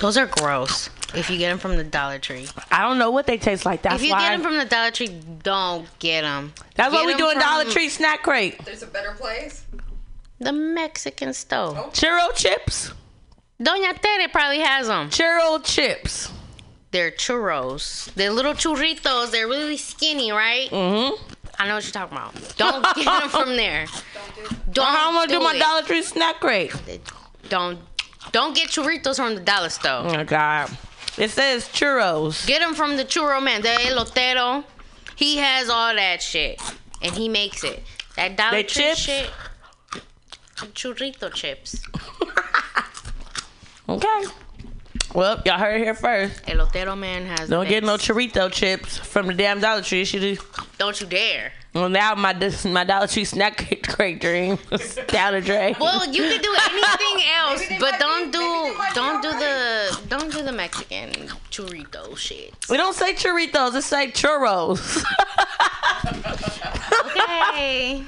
Those are gross. If you get them from the Dollar Tree. I don't know what they taste like. That's if you why. get them from the Dollar Tree, don't get them. that's what we do in Dollar Tree snack crate. There's a better place. The Mexican store. Churro chips. Doña Tere probably has them. Churro chips. They're churros. They're little churritos. They're really skinny, right? Mm-hmm. I know what you're talking about. Don't get them from there. Don't How am I gonna do my it. Dollar Tree snack crate? Don't don't get churritos from the dollar store. Oh my god. It says churros. Get them from the churro man, the elotero. He has all that shit, and he makes it. That Dollar Tree chips? shit. Churrito chips. Okay. Well, y'all heard it here first. Elotero man has. Don't get no best. chorrito chips from the damn Dollar Tree. She do. Don't you dare. Well, now my my Dollar Tree snack crate dream is down the drain. Well, you can do anything else, but don't be- do maybe they might be don't do alright. the don't do the Mexican churrito shit. We don't say churritos. It say churros. Okay.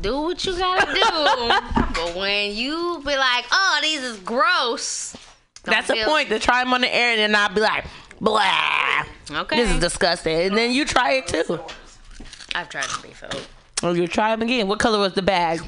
do what you gotta do. But when you be like, oh, these is gross. Don't That's the point. To try them on the air and then I'll be like, blah. Okay. This is disgusting. And then you try it too. I've tried to refill. Or oh, you try them again. What color was the bag?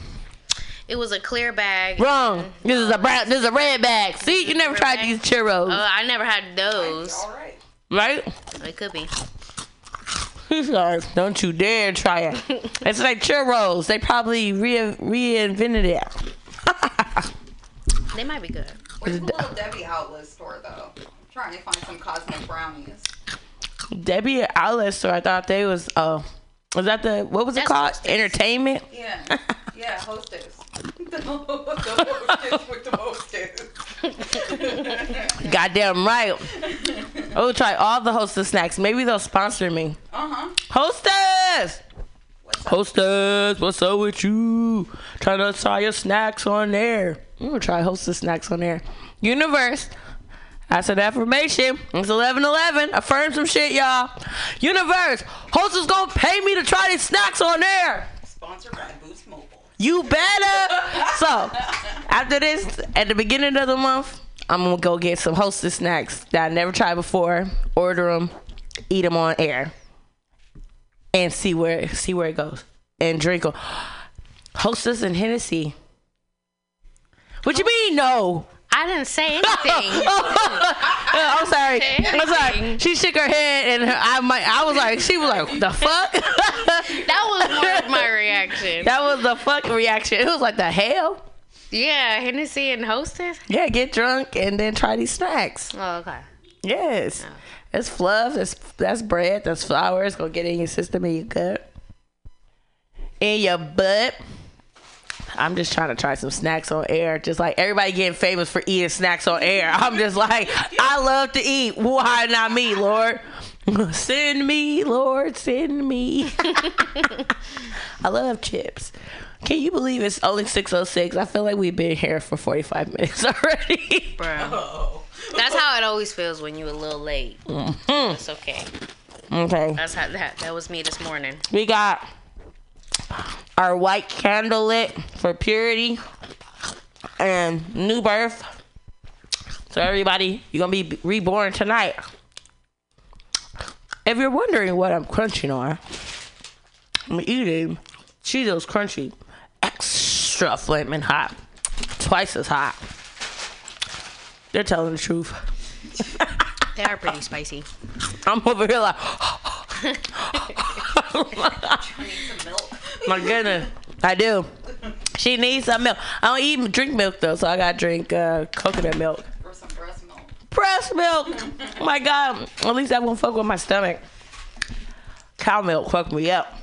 It was a clear bag. Wrong. This is a brown. This is a red bag. See, you never tried these churros, Oh, uh, I never had those. All right. right? It could be. He's like, don't you dare try it. it's like churros. They probably re- reinvented it. They might be good. Where's the little Debbie outlet store though? I'm trying to find some cosmic brownies. Debbie Outlet store. I thought they was. uh, was that the what was it That's called? Hostess. Entertainment. Yeah. Yeah, hostess. the hostess with the hostess. Goddamn right. I will try all the Hostess snacks. Maybe they'll sponsor me. Uh-huh. Hostess. What's? Hostess, what's up with you? Trying to try your snacks on there. I'm gonna try Hostess snacks on there. Universe. I said affirmation. It's 11 11. Affirm some shit, y'all. Universe. Hostess gonna pay me to try these snacks on there. Sponsored by Boost Mobile. You better. so, after this, at the beginning of the month, I'm gonna go get some Hostess snacks that I never tried before. Order them, eat them on air, and see where see where it goes, and drink them. Hostess and Hennessy. What you mean no? I didn't say anything. Oh, I'm sorry. I'm sorry. She shook her head, and her, I might. I was like, she was like, the fuck. that was more of my reaction. that was the fuck reaction. It was like the hell. Yeah, Hennessy and Hostess. Yeah, get drunk and then try these snacks. Oh, okay. Yes. Oh. It's fluff. That's that's bread. That's flour. It's gonna get in your system in your gut, in your butt. I'm just trying to try some snacks on air. Just like everybody getting famous for eating snacks on air. I'm just like, I love to eat. Why not me, Lord? Send me, Lord, send me. I love chips. Can you believe it's only 606? I feel like we've been here for 45 minutes already. Bro. That's how it always feels when you're a little late. Mm-hmm. It's okay. okay. That's how that that was me this morning. We got our white candle lit for purity and new birth. So everybody, you're gonna be reborn tonight. If you're wondering what I'm crunching on, I'm eating Cheetos Crunchy, extra flaming hot, twice as hot. They're telling the truth. They are pretty spicy. I'm over here like, I need some milk. My goodness, I do. She needs some milk. I don't even drink milk though, so I gotta drink uh, coconut milk. Or some breast milk. Breast milk. Oh my God. At least that won't fuck with my stomach. Cow milk fuck me up.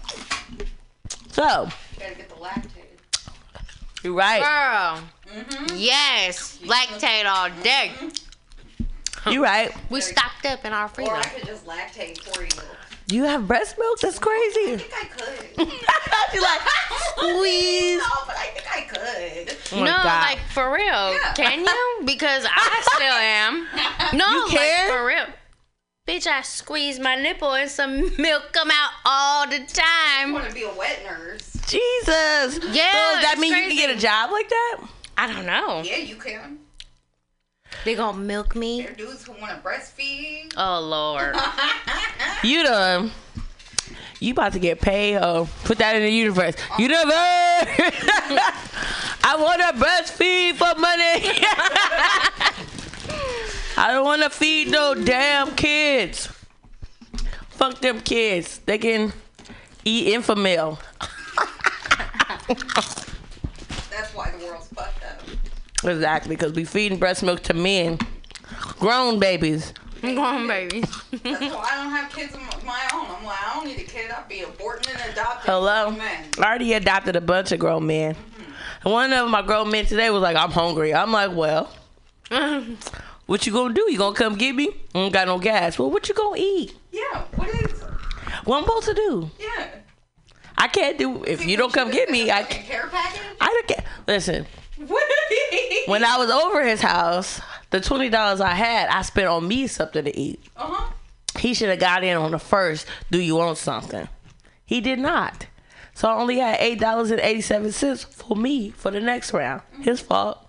So Gotta get the lactated. you're right. Girl. Yes. Lactate all day. You're right. We stocked up in our freezer. Or. I could just lactate for you. Do you have breast milk? That's crazy. I crazy. think I could. She's like, squeeze. No, but I think I could. Oh no, God. like for real. Can you? Because I still am. No, You can? like for real. Bitch, I squeeze my nipple and some milk come out all the time. I want to be a wet nurse. Jesus. Yeah, So does that it's mean you can get a job like that? I don't know. Yeah, you can. They gonna milk me? There are dudes who want to breastfeed. Oh lord. You done. You about to get paid. Oh, put that in the universe. Universe. I want to breastfeed for money. I don't want to feed no damn kids. Fuck them kids. They can eat Enfamil. That's why the world's fucked up. Exactly, because we feeding breast milk to men, grown babies. Come on, baby. That's why I don't have kids of my own. I'm like, I don't need a kid. I'll be aborting and adopting. Hello. Men. I already adopted a bunch of grown men. And one of my grown men today was like, I'm hungry. I'm like, well, what you gonna do? You gonna come get me? I don't got no gas. Well, what you gonna eat? Yeah. What is? What I'm supposed to do? Yeah. I can't do if you don't come get me. I Fucking care package. I don't care. Listen, What? When I was over his house, the twenty dollars I had, I spent on me something to eat. Uh huh. He should have got in on the first. Do you want something? He did not. So I only had eight dollars and eighty seven cents for me for the next round. His fault.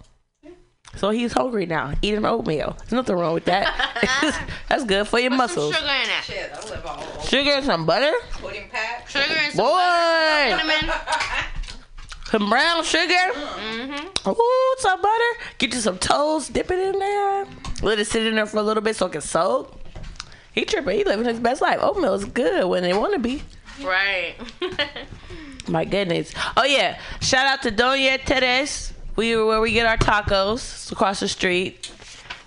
So he's hungry now, eating oatmeal. There's nothing wrong with that. That's good for your Some muscles. sugar in it. Shit, I live all. Sugar and some butter. Pudding pack. Sugar and some butter. Boy, cinnamon. some brown sugar. Mm-hmm. Ooh, some butter. Get you some toast. Dip it in there. Let it sit in there for a little bit so it can soak. He tripping. He living his best life. Oatmeal is good when they want to be. Right. My goodness. Oh yeah. Shout out to Doña Teres. We where we get our tacos It's across the street.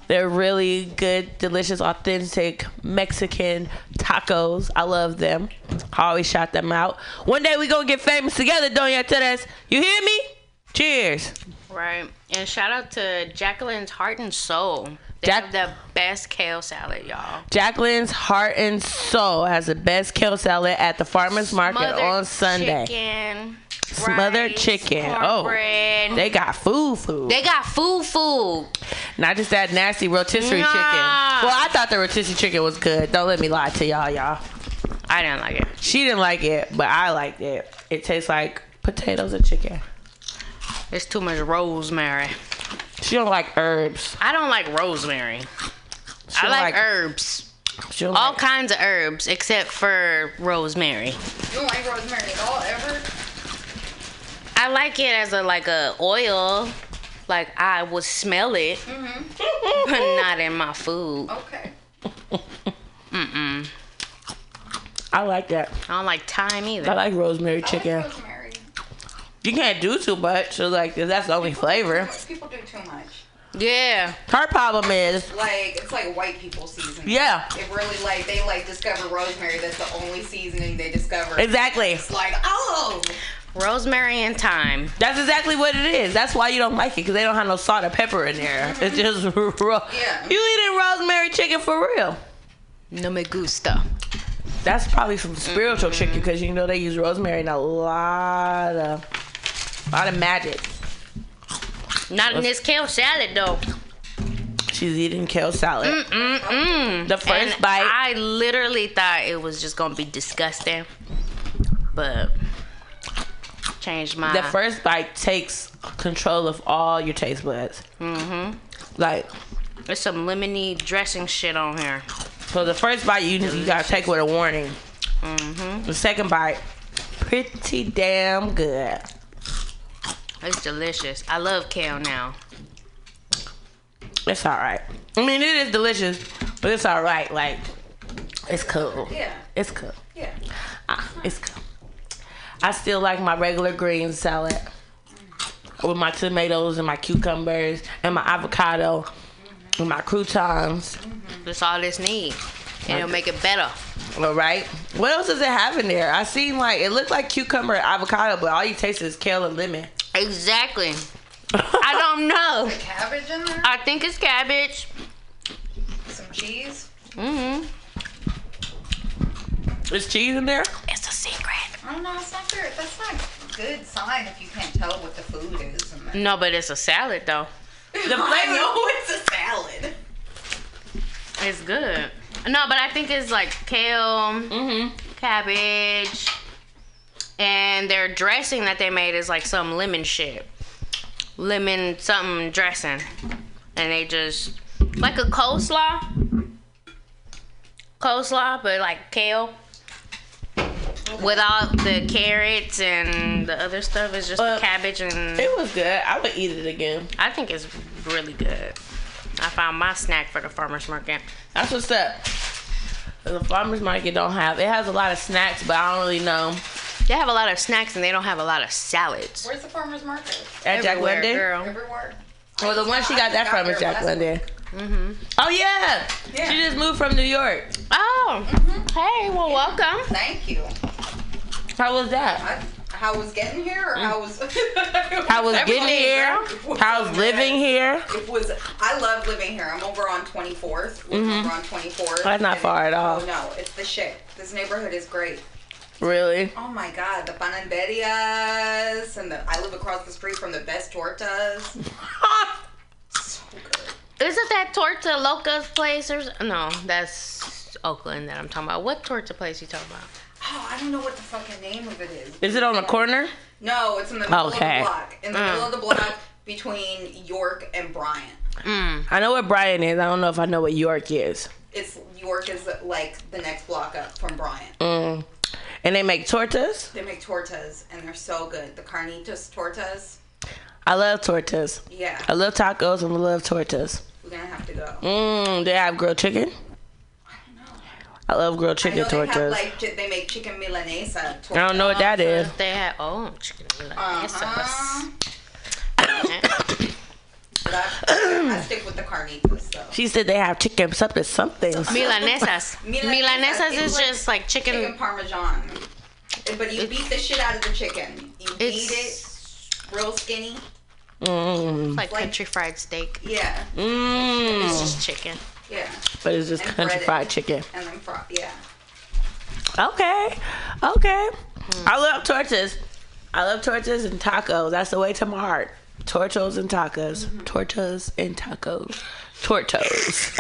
They're really good, delicious, authentic Mexican tacos. I love them. I always shout them out. One day we gonna get famous together, Doña Teres. You hear me? Cheers. right. And shout out to Jacqueline's Heart and Soul. They Jack- have the best kale salad, y'all. Jacqueline's Heart and Soul has the best kale salad at the farmers market Smothered on Sunday. Chicken, Smothered rice, chicken. Oh. cornbread. They got food, food. They got food, food. Not just that nasty rotisserie Nah. chicken. Well, I thought the rotisserie chicken was good. Don't let me lie to y'all, y'all. I didn't like it. She didn't like it, but I liked it. It tastes like potatoes and chicken. It's too much rosemary. She don't like herbs. I don't like rosemary. She I don't like, herbs. She don't All like, kinds of herbs except for rosemary. You don't like rosemary at all, ever? I like it as a like a oil. Like I would smell it, Mm-hmm. but not in my food. Okay. Mm-mm. I like that. I don't like thyme either. I like rosemary I like chicken. rosemary. You can't do too much. So like that's the only flavor. People do too much. yeah. Her problem is, Like it's like white people seasoning. yeah, It really like they like discover rosemary. That's the only seasoning they discover. exactly. It's like oh, Rosemary and thyme. That's exactly what it is. That's why you don't like it because they don't have no salt or pepper in there. Mm-hmm. It's just raw. Yeah. You eating rosemary chicken for real? No me gusta. That's probably some spiritual mm-hmm. chicken because you know they use rosemary in a lot of, lot of magic. Not in this kale salad though. She's eating kale salad. Mm-mm. The first And bite- I literally thought it was just gonna be disgusting, but changed my. The first bite takes control of all your taste buds. Mm-hmm. Like, There's some lemony dressing shit on here. so the first bite you you gotta take with a warning. Mm-hmm. The second bite, pretty damn good. It's delicious. I love kale now. It's all right. I mean, it is delicious, but it's all right. Like, it's cool. yeah, It's cool. yeah. Ah, it's cool. I still like my regular green salad with my tomatoes and my cucumbers and my avocado and my croutons. That's all this need, and it'll make it better. All right. What else does it have in there? I seen like it looked like cucumber and avocado, but all you taste is kale and lemon. Exactly. I don't know. Cabbage in there. I think it's cabbage. Some cheese. Mm-hmm. Is cheese in there? It's a secret. I don't know. It's not good. That's not a good sign if you can't tell what the food is. In. No, but it's a salad though. The I know it's a salad. It's good. No, but I think it's like kale, Mm-hmm. cabbage, and their dressing that they made is like some lemon shit, lemon something dressing, and they just like a coleslaw. Coleslaw, but like kale. With all the carrots and the other stuff, it's just the cabbage and It was good. I would eat it again. I think it's really good. I found my snack for the farmer's market. That's what's up. The farmers market don't have. It has a lot of snacks, but I don't really know. They have a lot of snacks and they don't have a lot of salads. Where's the farmer's market? At Jack Everywhere, London. girl. Everywhere. Well, the one she got that from is Jack London. Mm-hmm. Oh yeah. Yeah. She just moved from New York. Oh, hey, well, welcome. Thank you. How was that? I, how was getting here, or how was? How was getting here? how was living here? It was. I love living here. I'm over on 24th. We're Mhm. Over on 24th. That's not far at all. Oh no, it's the shit. This neighborhood is great. Really? Oh my god, the panaderias and the. I live across the street from the best tortas. So good. Isn't that Torta Loca's place or no? That's Oakland that I'm talking about. What Torta place you talking about? Oh, I don't know what the fucking name of it is. Is it on the corner? No, it's in the middle Okay. of the block. In the Mm. middle of the block between York and Bryant. Mm. I know what Bryant is. I don't know if I know what York is. It's York is like the next block up from Bryant. Mm. And they make tortas. They make tortas and they're so good. The carnitas tortas. I love tortas. Yeah, I love tacos and I love tortas. we're gonna have to go. Mmm. They have grilled chicken. I don't know. I love grilled I chicken know they tortas. have like chi- they make chicken milanesa. Tortas. I don't know what that is. They have oh chicken Uh-huh. I, I stick with the carnitas though. She said they have chicken something something. Milanesas. Milanesas, Milanesas is like just like chicken. Chicken parmesan. But you beat the shit out of the chicken. You beat it real skinny. Mmm. like like- country fried steak. Yeah, It's Mmm. just chicken. Yeah. But it's just And country fried chicken. And then fry. Yeah. Okay. Okay. I love tortas. I love tortas and tacos. That's the way to my heart. Tortos and tacos. Mm-hmm. Tortas and tacos. Tortos.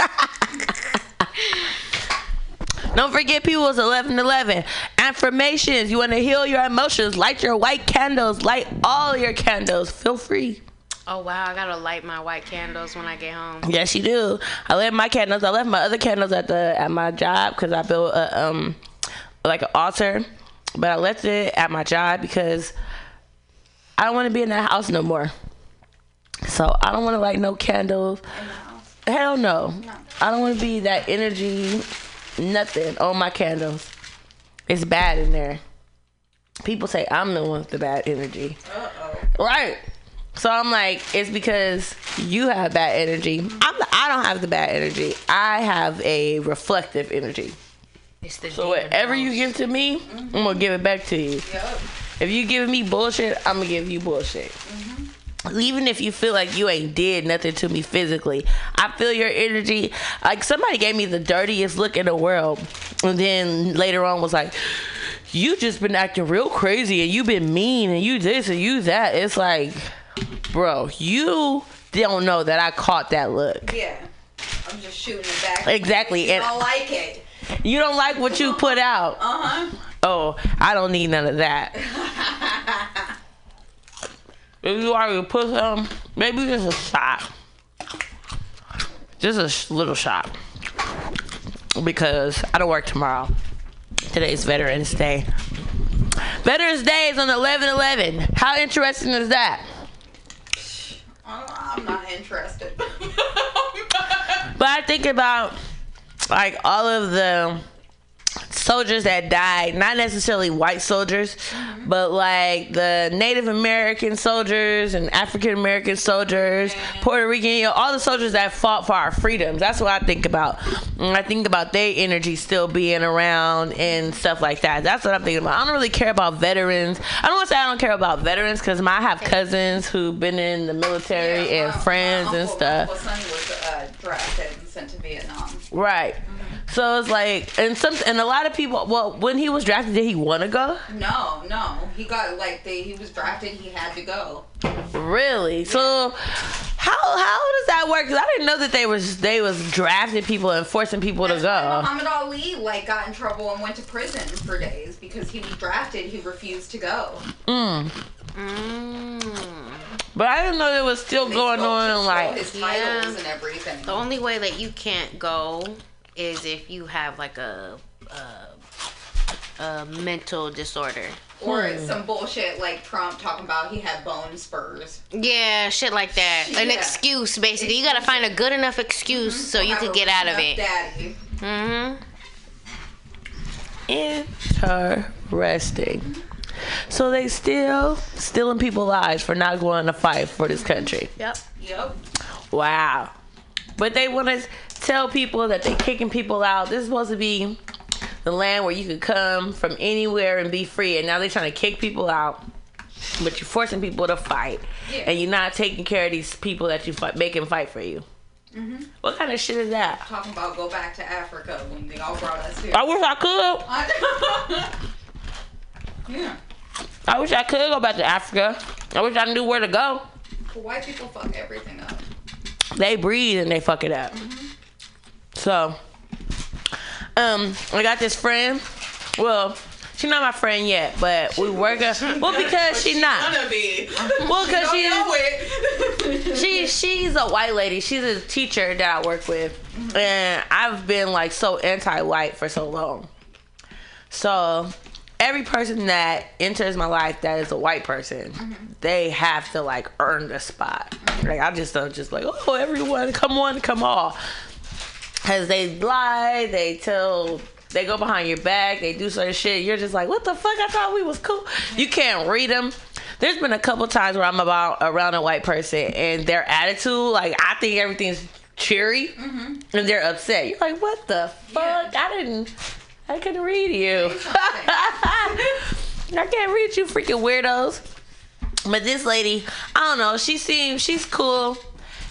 Don't forget, people, it's 11 11. Affirmations. You want to heal your emotions. Light your white candles. Light all your candles. Feel free. Oh wow, I gotta light my white candles when I get home. Yes, you do. I left my candles. I left my other candles at the at my job because I built a um like an altar, but I left it at my job because I don't want to be in that house no more. So I don't want to light no candles. In the house. Hell no. No. I don't want to be that energy, nothing on my candles. It's bad in there. People say I'm the one with the bad energy. Uh oh. Right. So I'm like, it's because you have bad energy. I'm the, I don't have the bad energy. I have a reflective energy. It's the So whatever you give to me, I'm gonna give it back to you. Yup. If you giving me bullshit, I'm gonna give you bullshit. Mm-hmm. Even if you feel like you ain't did nothing to me physically, I feel your energy. Like somebody gave me the dirtiest look in the world, and then later on was like, "You just been acting real crazy, and you been mean, and you this and you that." It's like, bro, you don't know that I caught that look. Yeah. I'm just shooting it back. Exactly, You and- don't like it. You don't like what you put out. Uh huh. Oh, I don't need none of that. If you already put some, maybe just a shot. Just a little shot. Because I don't work tomorrow. Today's Veterans Day. Veterans Day is on 11 11. How interesting is that? I'm not interested. But I think about like all of the soldiers that died, not necessarily white soldiers, but like the Native American soldiers and African American soldiers, Puerto Rican, you know, all the soldiers that fought for our freedoms. That's what I think about. And I think about their energy still being around and stuff like that. That's what I'm thinking about. I don't really care about veterans. I don't want to say I don't care about veterans because I have cousins who've been in the military Yeah, and my- friends my and uncle- stuff. My uncle Sonny was uh, drafted and sent to Vietnam. Right. So it's like, and some, and a lot of people. Well, when he was drafted, did he want to go? No, no, he got like they. He was drafted. He had to go. Really? So, how how does that work? Because I didn't know that they was they was drafting people and forcing people to That's why go. Muhammad Ali like got in trouble and went to prison for days because he was drafted. He refused to go. Mm. Mm. But I didn't know it was still They going on. Like, his Yeah. and everything. The only way that you can't go is if you have like a a, a mental disorder. Or Hmm. some bullshit like Trump talking about he had bone spurs. Yeah, shit like that. An excuse, basically. You gotta find a good enough excuse so you Have can get out of it. Daddy. Mm-hmm. interesting. So they still stealing people's lives for not going to fight for this country. Yep. Yep. Wow. But they want to tell people that they're kicking people out. This is supposed to be the land where you could come from anywhere and be free. And now they're trying to kick people out. But you're forcing people to fight. Yeah. And you're not taking care of these people that you fight, making fight for you. Mm-hmm. What kind of shit is that? Talking about go back to Africa when they all brought us here. I wish I could. yeah. I wish I could go back to Africa. I wish I knew where to go. But white people fuck everything up. They breathe and they fuck it up. So, um, I got this friend. Well, she's not my friend yet, but we work. A, well, because she's not. Gonna be. Well, because she. She she's a white lady. She's a teacher that I work with, and I've been like so anti-white for so long. So every person that enters my life that is a white person, they have to like earn the spot. Like I just don't just like oh everyone come on come all, cause they lie, they tell. They go behind your back. They do certain shit. You're just like, what the fuck? I thought we was cool. You can't read them. There's been a couple times where I'm about around a white person and their attitude, like I think everything's cheery, mm-hmm. and they're upset. You're like, what the fuck? I didn't. I couldn't read you. I can't read you, freaking weirdos. But this lady, I don't know. She seems she's cool.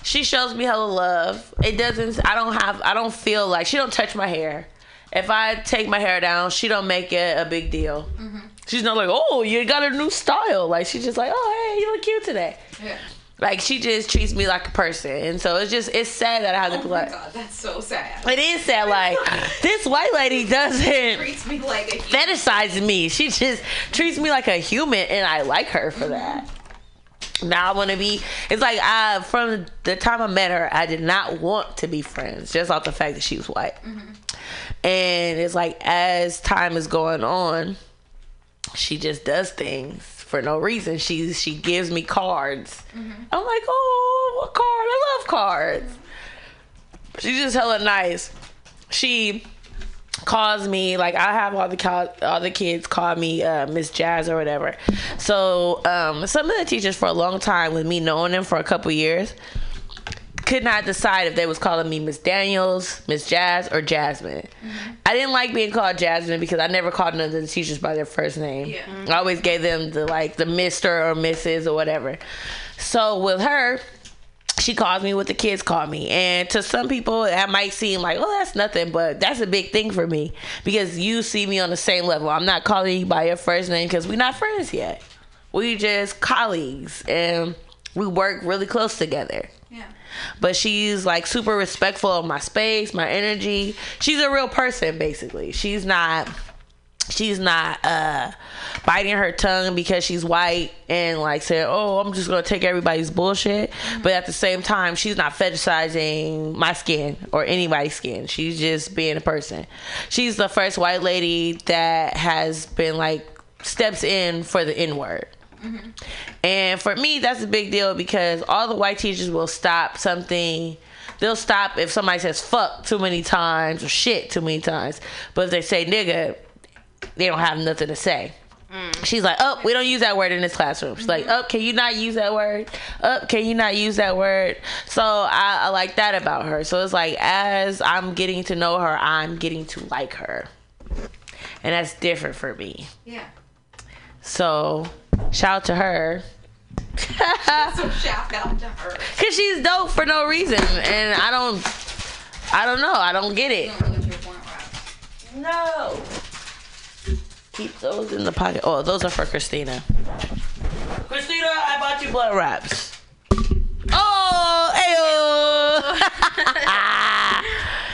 She shows me hella love. It doesn't. I don't have. I don't feel like she don't touch my hair. If I take my hair down, she don't make it a big deal. Mm-hmm. She's not like, oh, you got a new style. Like she's just like, oh, hey, you look cute today. Yeah. Like she just treats me like a person, and so it's just it's sad that I have to Oh be my like. god, that's so sad. It is sad. Like this white lady doesn't Treats me like a human. fetishize me. She just treats me like a human, and I like her for that. Now I want to be. It's like I from the time I met her, I did not want to be friends just off the fact that she was white. Mm-hmm. And it's like as time is going on, she just does things for no reason. She she gives me cards. Mm-hmm. I'm like, oh, a card. I love cards. She's just hella nice. She calls me like I have all the co- all the kids call me uh, Miss Jazz or whatever. So um, some of the teachers for a long time, with me knowing them for a couple years, could not decide if they was calling me Miss Daniels, Miss Jazz, or Jasmine. I didn't like being called Jasmine because I never called none of the teachers by their first name. Yeah. I always gave them the like the Mister or Mrs. or whatever. So with her, she calls me what the kids call me. And to some people, that might seem like, oh, that's nothing, but that's a big thing for me because you see me on the same level. I'm not calling you by your first name because we're not friends yet. We just colleagues and we work really close together. Yeah. But she's like super respectful of my space, my energy. She's a real person, basically. She's not she's not uh biting her tongue because she's white and like saying oh i'm just gonna take everybody's bullshit. But at the same time she's not fetishizing my skin or anybody's skin. She's just being a person. She's the first white lady that has been like steps in for the n word. And for me that's a big deal because all the white teachers will stop something. They'll stop if somebody says fuck too many times or shit too many times. But if they say nigga they don't have nothing to say. She's like, oh, we don't use that word in this classroom. She's like, oh, can you not use that word? Oh, can you not use that word? So I, I like that about her. So it's like, as I'm getting to know her, I'm getting to like her. And that's different for me. Yeah. So shout out to her. So shout out to her. Cause she's dope for no reason. And I don't, I don't know. I don't get it. Don't really your point right. No. Keep those in the pocket. Oh, those are for Christina. Christina, I bought you blood wraps. Oh, ayo.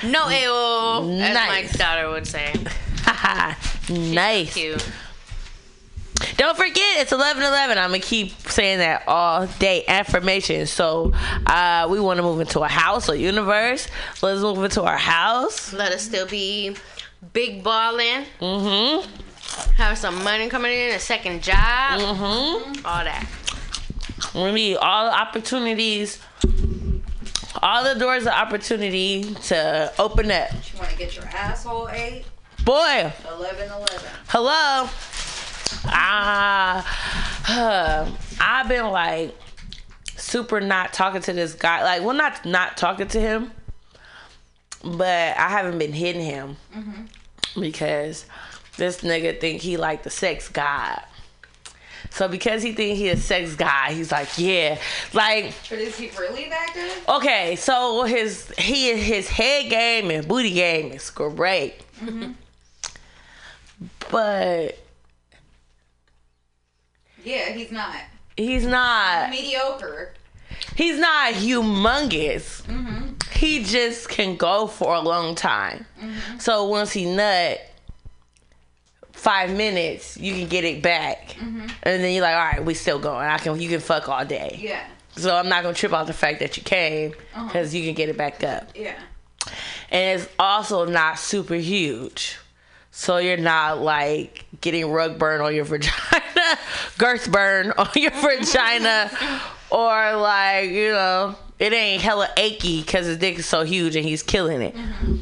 No ayo, as Nice. Mike's daughter would say. nice. Cute. Don't forget, it's 11 11. I'm going to keep saying that all day. Affirmation. So, uh, we want to move into a house or universe. Let's move into our house. Let us still be big balling. Mm Have some money coming in, a second job, hmm. Mm hmm. all that. We need all the opportunities, all the doors of opportunity to open up. You want to get your asshole ate? Boy, 11 11. hello. Ah, uh, I've been like super not talking to this guy. Like, well, not not talking to him, but I haven't been hitting him because this nigga think he like the sex god. So because he think he a sex guy, he's like, yeah, like But is he really that good? okay. So his he his head game and booty game is great, but Yeah, he's not. he's not Mediocre. he's not humongous. Mm-hmm. He just can go for a long time. So once he nut, five minutes, you can get it back, mm-hmm. and then you're like, all right, we still going. I can you can fuck all day. Yeah. So I'm not gonna trip off the fact that you came uh-huh. because you can get it back up. Yeah. and it's also not super huge. So you're not like getting rug burn on your vagina, girth burn on your vagina, or like, you know, it ain't hella achy because his dick is so huge and he's killing it. Mm-hmm.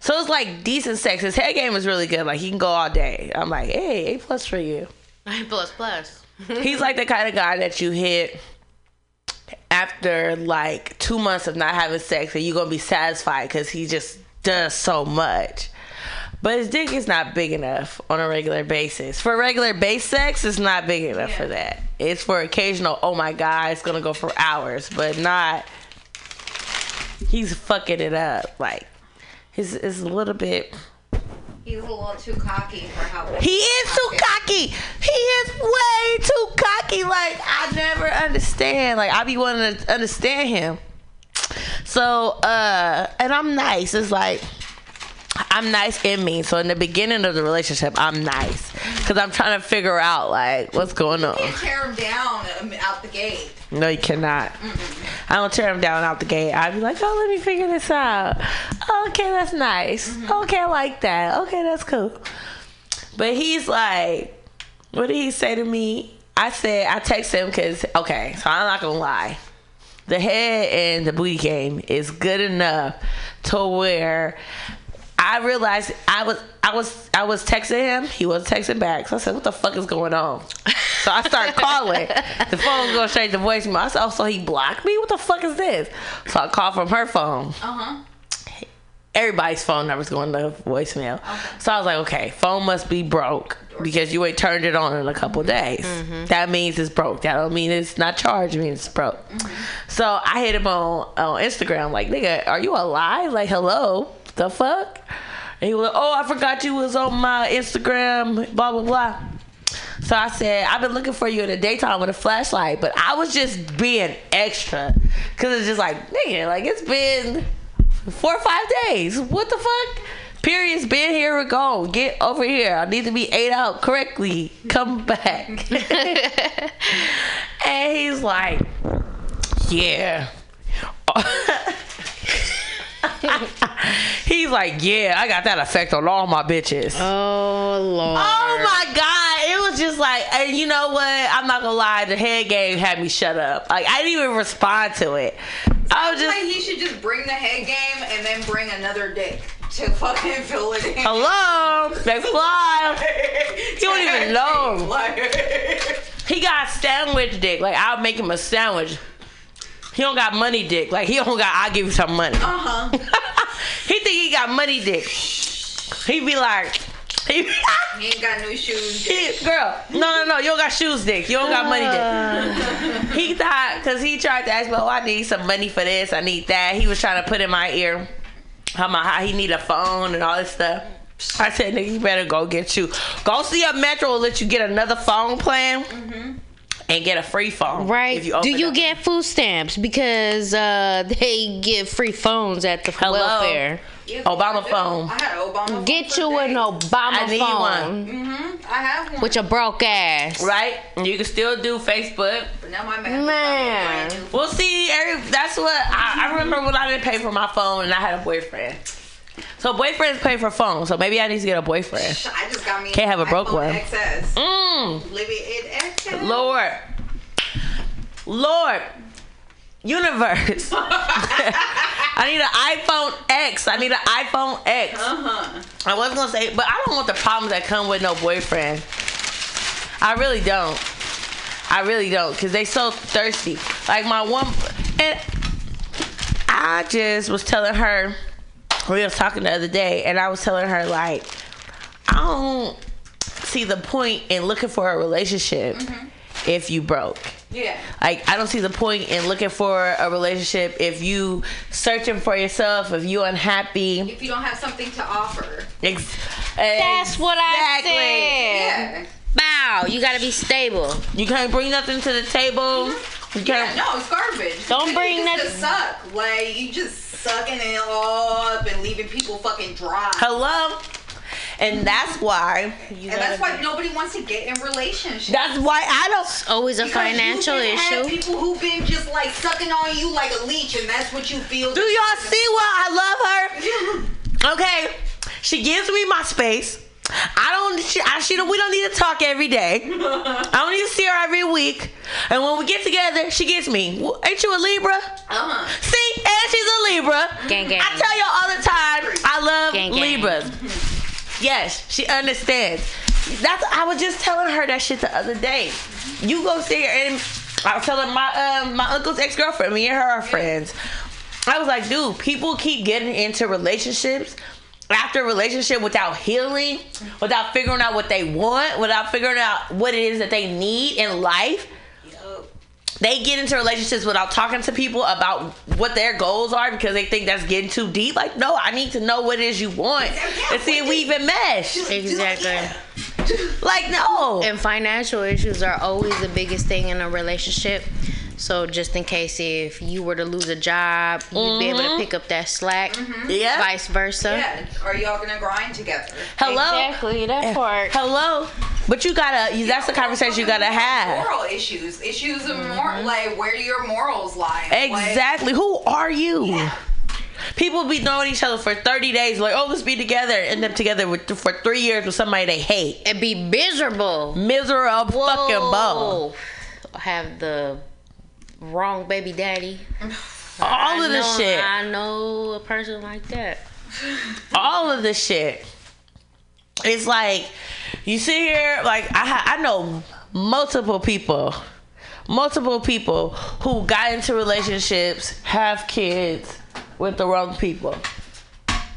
So it's like decent sex. His head game is really good. Like he can go all day. I'm like, hey, A plus for you. A plus plus. He's like the kind of guy that you hit after like two months of not having sex and you're gonna be satisfied because he just does so much. But his dick is not big enough on a regular basis. For regular base sex, it's not big enough Yeah. for that. It's for occasional, oh my god, it's gonna go for hours, but not. He's fucking it up. Like, his is a little bit. He's a little too cocky for how He is too cocky. He is way too cocky. Like I never understand. Like I be wanting to understand him. So uh and I'm nice. It's like I'm nice in me. So in the beginning of the relationship, I'm nice because I'm trying to figure out like what's going on. You can't tear him down um, out the gate. No, you cannot. I don't tear him down out the gate. I'd be like, oh, let me figure this out. Okay, that's nice. Okay, I like that. Okay, that's cool. But he's like, what did he say to me? I said, I text him because, okay, so I'm not going to lie. The head and the booty game is good enough to where I realized I was I was I was texting him. He wasn't texting back. So I said, "What the fuck is going on?" So I started calling. the phone goes straight to voicemail. I said, "Oh, so he blocked me? What the fuck is this?" So I called from her phone. Uh huh. Everybody's phone number's going to voicemail. So I was like, "Okay, phone must be broke because you ain't turned it on in a couple mm-hmm. days. Mm-hmm. That means it's broke. That don't mean it's not charged. It means it's broke." Mm-hmm. So I hit him on on Instagram like, "Nigga, are you alive? Like, hello, the fuck?" And he was like, "Oh, I forgot you was on my Instagram." Blah blah blah. So I said, "I've been looking for you in the daytime with a flashlight, but I was just being extra because it's just like, nigga, like it's been four or five days. What the fuck?" Period's been here or gone. Get over here. I need to be ate out correctly. Come back. and he's like, yeah. he's like, yeah, I got that effect on all my bitches. Oh lord. Oh my god! It was just like, and you know what? I'm not gonna lie, the head game had me shut up. Like I didn't even respond to it. I was Like just, he should just bring the head game and then bring another dick to fucking fill it in. hello, next live. you don't even know. He got sandwich dick. Like I'll make him a sandwich. He don't got money dick. Like he don't got. I'll give you some money. Uh huh. he think he got money dick. He be like, he, He ain't got no shoes. he- girl, no, no, no. You don't got shoes dick. You don't got money dick. he thought because he tried to ask me, oh, I need some money for this. I need that. He was trying to put in my ear how my how he need a phone and all this stuff. I said, nigga, you better go get you. Go see a Metro will let you get another phone plan. And get a free phone. Right. If you Do you up- get food stamps because uh, they give free phones at the Hello? welfare? Yeah, Obama I phone. I had an Obama phone. Get for you an. Obama I need phone Mhm. I have one. with your broke ass. right? You can still do Facebook. But now my man. Man. Well, see, every, that's what I, I remember when I didn't pay for my phone and I had a boyfriend. So boyfriends pay for phones. So maybe I need to get a boyfriend. I just got me. Can't have a broke one. XS. Mm, Live in XS. Lord, Lord, universe. I need an iPhone X. I need an iPhone X. Uh huh. I was gonna say, but I don't want the problems that come with no boyfriend. I really don't. I really don't, cause they so thirsty. Like my one, and I just was telling her. We was talking the other day, and I was telling her like, I don't see the point in looking for a relationship mm-hmm. if you broke. Yeah. Like I don't see the point in looking for a relationship if you searching for yourself, if you unhappy. If you don't have something to offer. Ex- That's what I Exactly. said. Yeah. Bow. You gotta be stable. You can't bring nothing to the table. Mm-hmm. You Yeah, can't. no, it's garbage. Don't You bring just that- to suck. Like you just sucking it all up and leaving people fucking dry. Hello. And that's why. and that's why nobody wants to get in relationships. That's why I don't. Always a financial you just have issue. people who've been just like sucking on you like a leech, and that's what you feel. Do y'all see why I love her? Okay, she gives me my space. I don't. She, I, she don't. We don't need to talk every day. I don't need to see her every week. And when we get together, she gets me. Well, Ain't you a Libra? Uh-huh. See, and she's a Libra. Gang, gang. I tell y'all all the time, I love Gang, gang. Libras. Yes, she understands. That's. I was just telling her that shit the other day. You go see her, and I was telling my um, my uncle's ex girlfriend. Me and her are friends. I was like, dude, people keep getting into relationships after a relationship without healing, without figuring out what they want, without figuring out what it is that they need in life they get into relationships without talking to people about what their goals are because they think that's getting too deep. Like, no, I need to know what it is you want and see if we even mesh. Exactly. Like, no. And financial issues are always the biggest thing in a relationship. So just in case if you were to lose a job, you'd be able to mm-hmm. pick up that slack. Mm-hmm. Yeah. Vice versa. Yeah. Are y'all gonna grind together? Hello. Exactly that part. Hello. But you gotta. You, that's the conversation you gotta have. Moral issues, issues of moral, mm-hmm. like where do your morals lie? Like, Exactly. Who are you? People be knowing each other for 30 days, like, oh, let's be together. End up together with, for three years with somebody they hate. And be miserable. Miserable fucking Whoa. ball. Have the wrong baby daddy. All I of this know- shit. I know a person like that. all of this shit. It's like you sit here, like I I know multiple people, multiple people who got into relationships, have kids with the wrong people,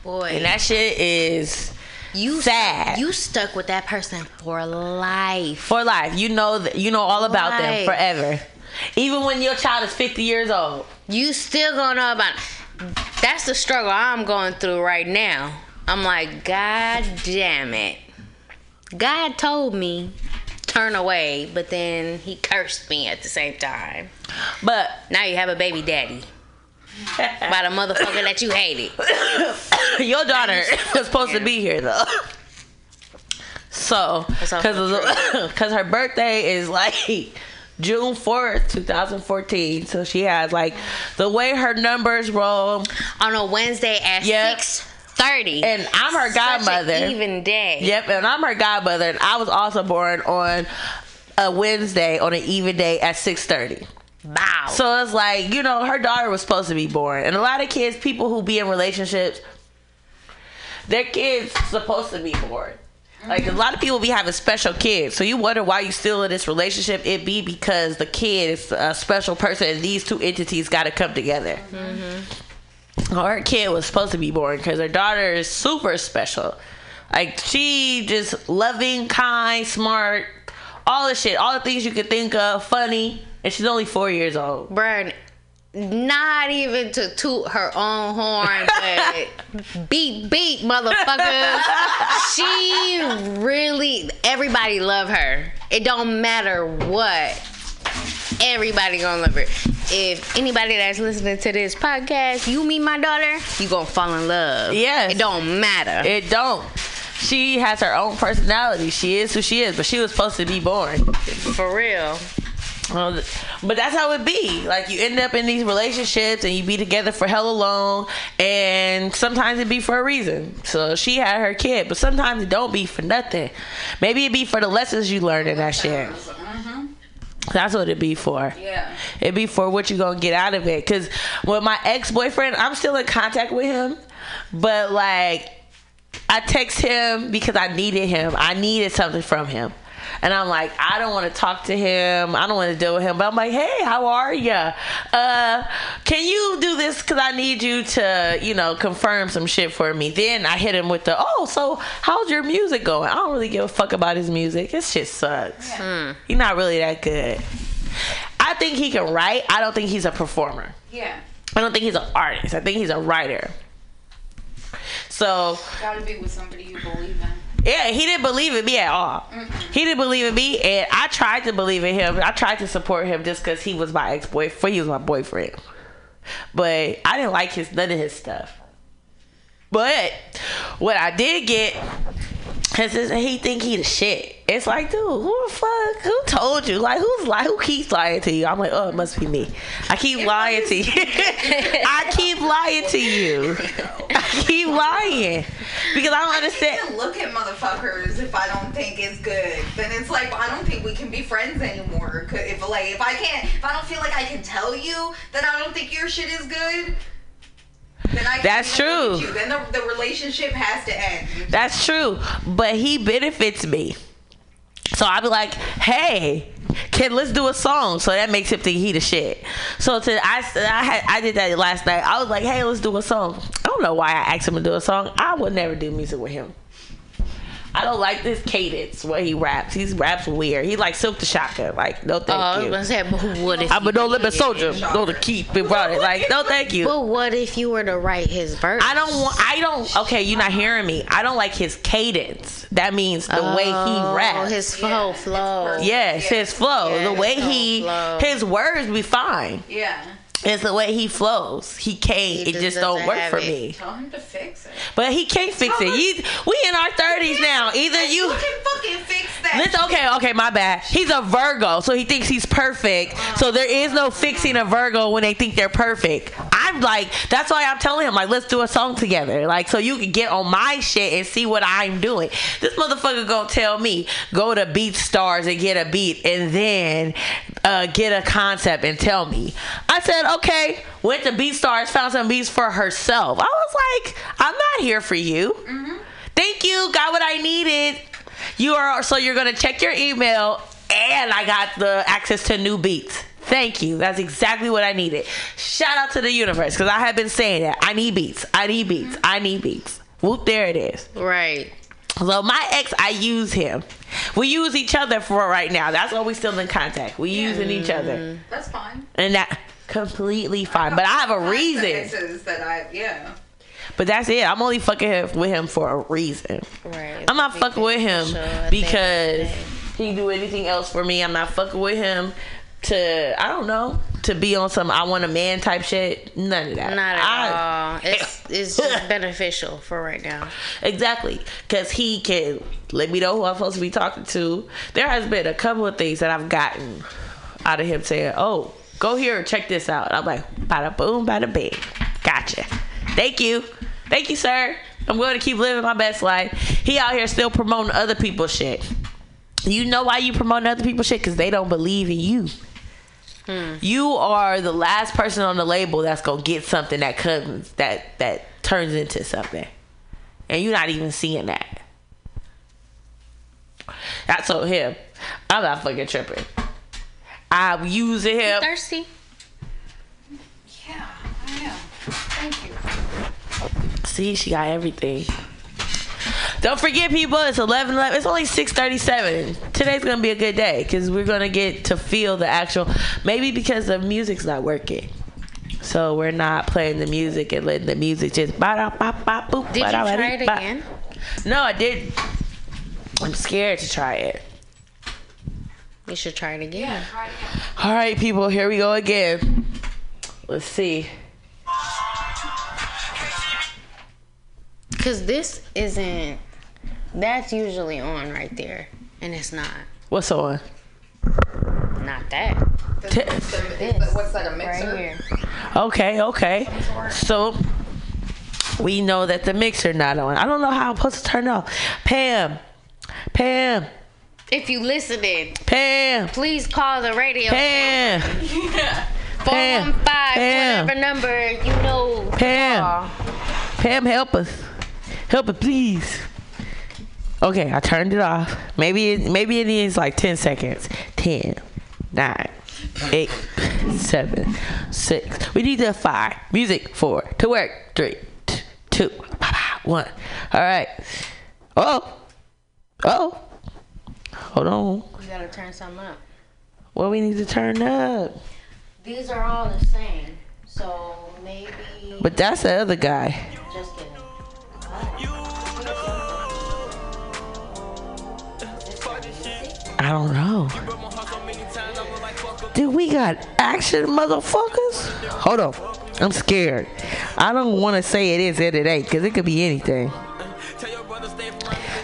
Boy, and that shit is you sad. You stuck with that person for life. for life. You know that you know all about them forever, even when your child is fifty years old. You still gonna know about. That's the struggle I'm going through right now. I'm like, God damn it. God told me turn away, but then he cursed me at the same time. But Now you have a baby daddy by the motherfucker that you hated. your daughter was supposed to be here though. So, because her birthday is like June fourth, two thousand fourteen. So she has like the way her numbers roll, On a Wednesday at Yep. six thirty. and I'm her godmother. even day. Yep, and I'm her godmother, and I was also born on a Wednesday on an even day at six thirty. Wow. So it's like, you know, her daughter was supposed to be born. And a lot of kids, people who be in relationships, their kids supposed to be born. Like a lot of people be having special kids. So you wonder why you still in this relationship. It be because the kid is a special person and these two entities got to come together. Well, her kid was supposed to be born because her daughter is super special. Like she just loving, kind, smart, all the shit, all the things you could think of, funny, and she's only four years old. Bruh, not even to toot her own horn, but beat, beat, motherfucker. she really, everybody love her. It don't matter what. everybody gonna love her. If anybody that's listening to this podcast, you meet my daughter, you gonna fall in love. Yes. It don't matter. It don't. She has her own personality. She is who she is, but she was supposed to be born. For real. Well, but that's how it be. Like you end up in these relationships and you be together for hella long, and sometimes it be for a reason. So she had her kid, but sometimes it don't be for nothing. Maybe it be for the lessons you learn in that shit. Mm-hmm. That's what it be for. Yeah. It be for what you gonna get out of it. Cause with my ex boyfriend, I'm still in contact with him, but like I text him because I needed him. I needed something from him. And I'm like, I don't want to talk to him. I don't want to deal with him. But I'm like, hey, how are you? Uh, can you do this? Because I need you to, you know, confirm some shit for me. Then I hit him with the, oh, so how's your music going? I don't really give a fuck about his music. His shit sucks. He's not really that good. I think he can write. I don't think he's a performer. Yeah. I don't think he's an artist. I think he's a writer. So Gotta be with somebody you believe in. Yeah, he didn't believe in me at all. He didn't believe in me, and I tried to believe in him. I tried to support him just because he was my ex boyfriend. He was my boyfriend, but I didn't like his none of his stuff. But what I did get that he think he the shit. It's like, dude, who the fuck? Who told you? Like, who's like, who keeps lying to you? I'm like, oh, it must be me. I keep lying to you. I keep lying to you. Keep lying because I don't I understand. look at motherfuckers if I don't think it's good. Then it's like I don't think we can be friends anymore. If like if I can't, if I don't feel like I can tell you that I don't think your shit is good, then I. Can't That's true. You. Then the, the relationship has to end. That's true, but he benefits me. So I'll be like, hey, kid, let's do a song. So that makes him think he the shit. So to I, I had I did that last night. I was like, hey, let's do a song. I don't know why I asked him to do a song. I would never do music with him. I don't like this cadence where he raps. He raps weird. He like Silkk the Shocker. Like, no Oh, thank I was you. gonna say, but who would if I'm a no limit soldier. No to keep it running. Like, no thank you. But what if you were to write his verse? I don't want. I don't. Okay, you're not hearing me. I don't like his cadence. That means the way he raps. Oh, raps. his Yeah, flow. yes, Yeah. his flow. Yeah, the way he, flow. his words be fine. Yeah. It's the way he flows. He can't. He it just just don't work for it. me. Tell him to fix it. But he can't fix it. You, we in our thirties now. Either you. You can fucking fix that. Listen, okay, okay, my bad. He's a Virgo, so he thinks he's perfect. So there is no fixing a Virgo when they think they're perfect. I'm like, that's why I'm telling him, like, let's do a song together. Like, so you can get on my shit and see what I'm doing. This motherfucker gonna tell me, go to Beat Stars and get a beat and then uh, get a concept and tell me. I said, okay, went to Beat Stars, found some beats for herself. I was like, I'm not here for you. Mm-hmm. Thank you, got what I needed. You are so you're gonna check your email, and I got the access to new beats. Thank you. That's exactly what I needed. Shout out to the universe because I have been saying that I need beats. I need beats. Mm-hmm. I need beats. Whoop! There it is. Right. So my ex, I use him. We use each other for right now. That's why we still in contact. We using each other, mm. That's fine. and that completely fine. But I have a reason. That I yeah. But that's it. I'm only fucking with him for a reason. Right. I'm not fucking with him Sure, at the end of because the he do anything else for me. I'm not fucking with him to I don't know to be on some I want a man type shit. None of that. Not at I- all. It's it's just beneficial for right now. Exactly, because he can let me know who I'm supposed to be talking to. There has been a couple of things that I've gotten out of him saying, "Oh, go here and check this out." I'm like, "Bada boom, bada bing, gotcha." Thank you, thank you, sir. I'm going to keep living my best life. He out here still promoting other people's shit. You know why you promoting other people's shit? Because they don't believe in you. Hmm. You are the last person on the label that's gonna get something that comes that that turns into something, and you're not even seeing that. I told him, I'm not fucking tripping. I'm using him. Thirsty. Yeah, I am. Thank you. See, she got everything. Don't forget, people. It's 11, 11 It's only 6:37. Today's gonna be a good day because we're gonna get to feel the actual. Maybe because the music's not working, so we're not playing the music and letting the music just. Did Did you try it again? No, I didn't. I'm scared to try it. We should try it again. All right, people, here we go again. Let's see. Cause this isn't. That's usually on right there, and it's not. What's on? Not that. T- What's that, a Right here. Okay, okay. So we know that the mixer not on. I don't know how I'm supposed to turn it off. Pam, Pam, If you listening, Pam, please call the radio. Pam, 415, Pam. whatever number you know. Pam. Pam, help us, help us, please. Okay, I turned it off. Maybe it, maybe it needs like ten seconds. Ten, nine, eight, seven, six. We need to five. Music four. To work three, t- two, one. All right. Oh, oh. Hold on. You gotta turn something up. What we need to turn up? These are all the same, so maybe. But that's the other guy. just kidding. I don't know. Dude, we got action motherfuckers. Hold on. I'm scared. I don't want to say it is and it ain't because it could be anything.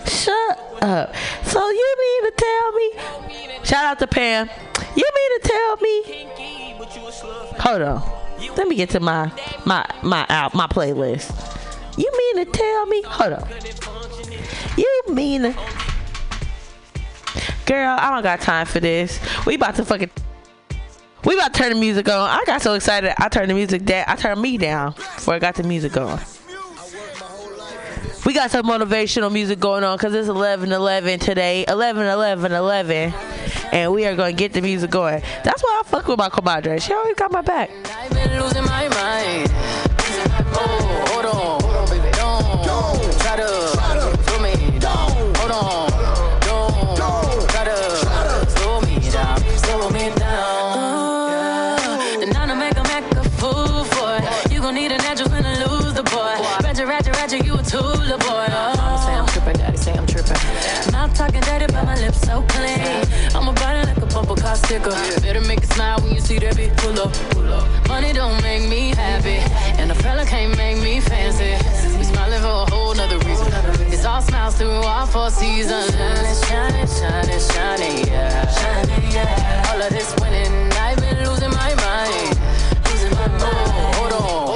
Shut up. So you mean to tell me? Shout out to Pam. You mean to tell me? Hold on. Let me get to my my my out my playlist. You mean to tell me? Hold on. You mean to Girl, I don't got time for this. We about to fucking we about to turn the music on. I got so excited. I turned the music down. I turned me down before I got the music on. We got some motivational music going on because it's 11 11 today. 11 11 11. And we are going to get the music going. That's why I fuck with my comadre. She always got my back. I've been losing my mind. Oh, hold on, need a natural finna lose the boy. Ratchet, ratchet, ratchet, you a tool, the boy. Mama say I'm tripping, daddy say I'm tripping. Not talking dirty, but my lips so clean. I'm about it like a bumper car sticker. Better make it smile when you see that bitch pull up, pull up. Money don't make me happy, and a fella can't make me fancy. We smiling for a whole nother reason. It's all smiles through all four seasons. Shining, shining, shining, shining, yeah. Shining, yeah. All of this winning, I've been losing my mind. Losing my mind. Hold on,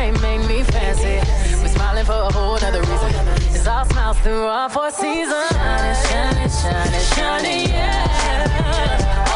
can't make me fancy. We smiling for a whole other reason. It's all smiles through all four seasons. Shining, shining, shining, shining, yeah.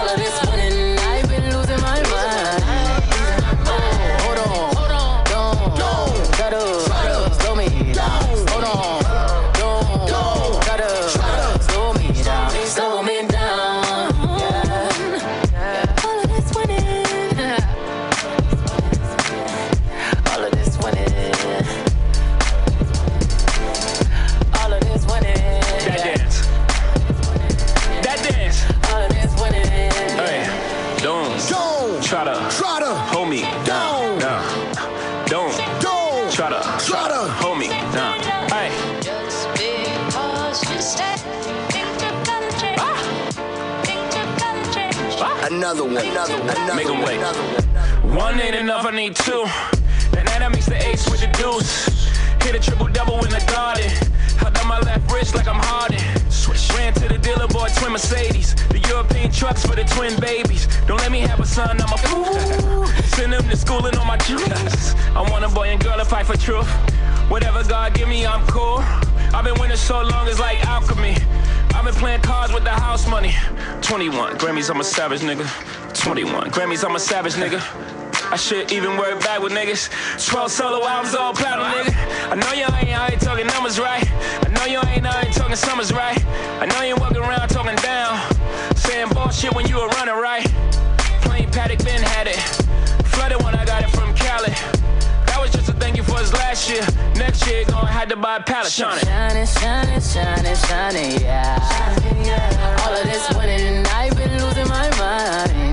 deuce. Hit a triple double in the garden. I done my left wrist like I'm Harden. Switch. Ran to the dealer, boy, twin Mercedes. The European trucks for the twin babies. Don't let me have a son, I'm a fool. Send them to school and on my juice. I want a boy and girl to fight for truth. Whatever God give me, I'm cool. I've been winning so long, it's like alchemy. I've been playing cards with the house money. 21 Grammys, I'm a savage nigga. 21 Grammys, I'm a savage nigga. I should even work back with niggas. 12 solo albums all platinum, nigga. I know you ain't out here talking numbers right. I know you ain't out here talking summers right. I know you walking around talking down. Saying bullshit when you were running right. Plain Patek been had it. Flooded when I got it from Cali. That was just a thank you for his last year. Next year, gonna have to buy a pallet. Shine it. Shining, shining, shining, it, shine yeah. All of this winning I've been losing my mind.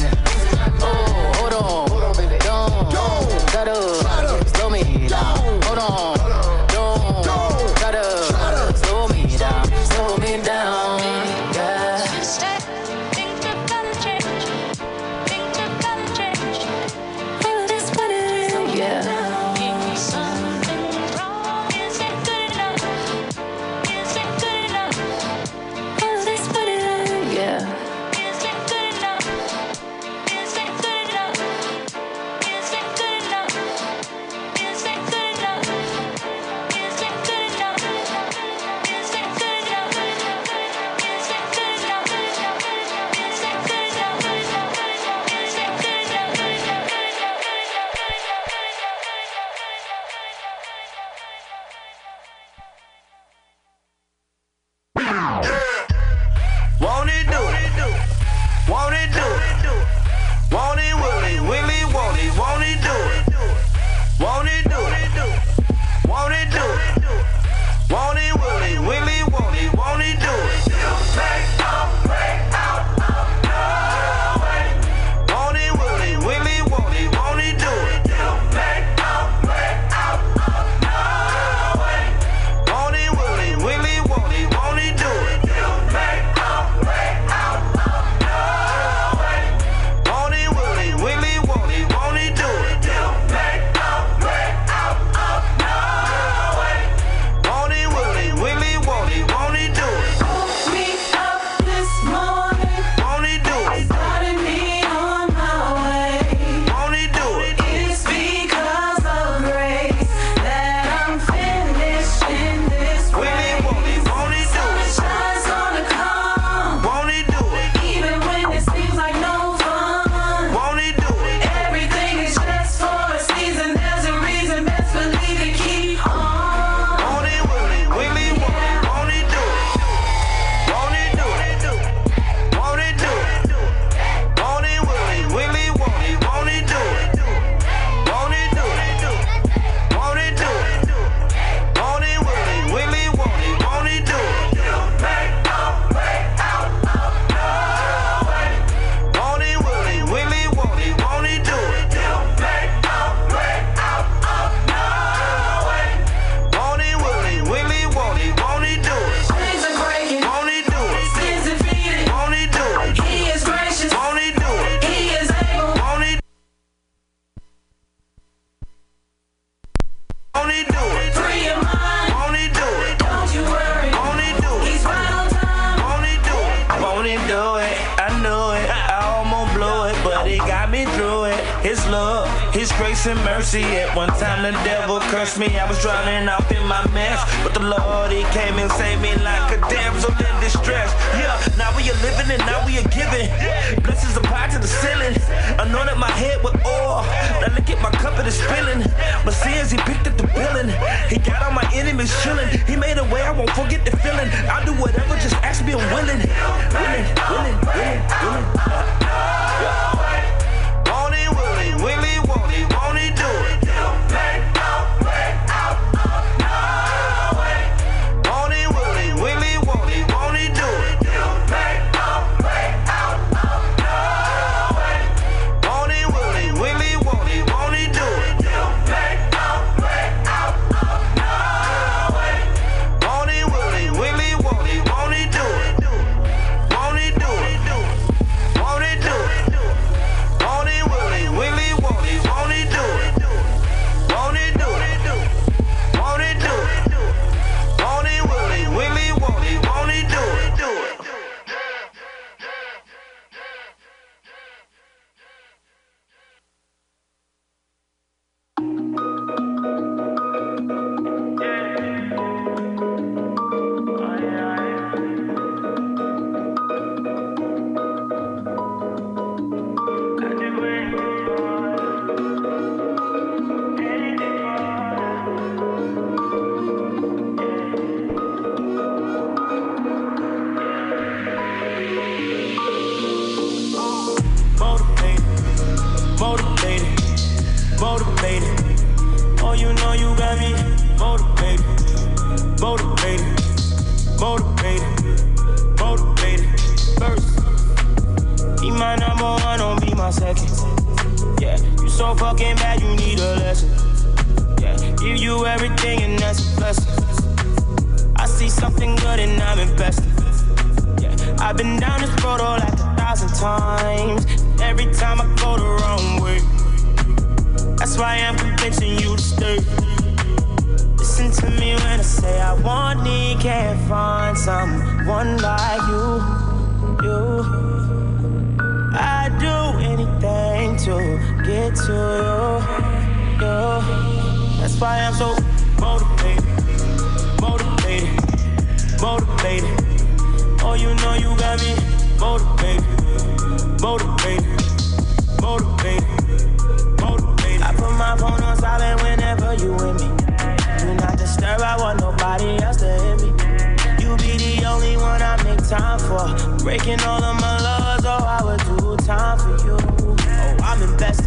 Breaking all of my laws, oh, I would do time for you. Oh, I'm invested.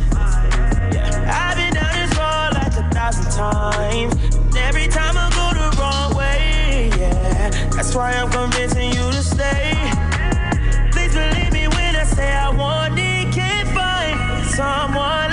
Yeah, I've been down this road like a thousand times. And every time I go the wrong way, yeah. That's why I'm convincing you to stay. Please believe me when I say I want it, can't find someone.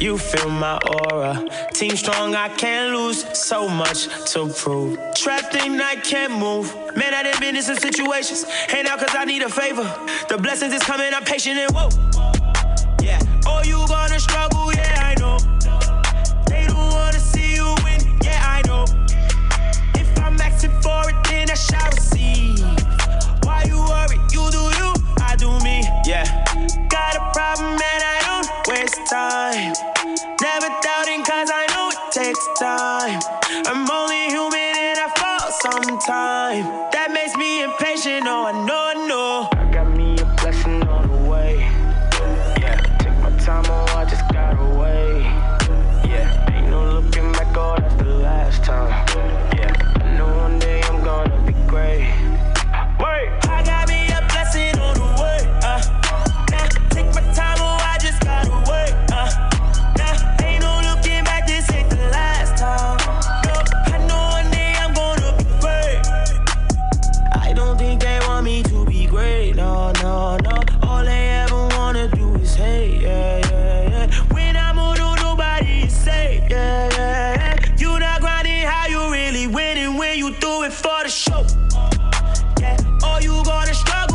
you feel my aura. Team strong, I can't lose. So much to prove. Trapped in, I can't move. Man, I done been in some situations. Hand out cause I need a favor. The blessings is coming, I'm patient and whoa. time. I'm only human and I fall sometimes. do it for the show. Yeah, all you gotta struggle.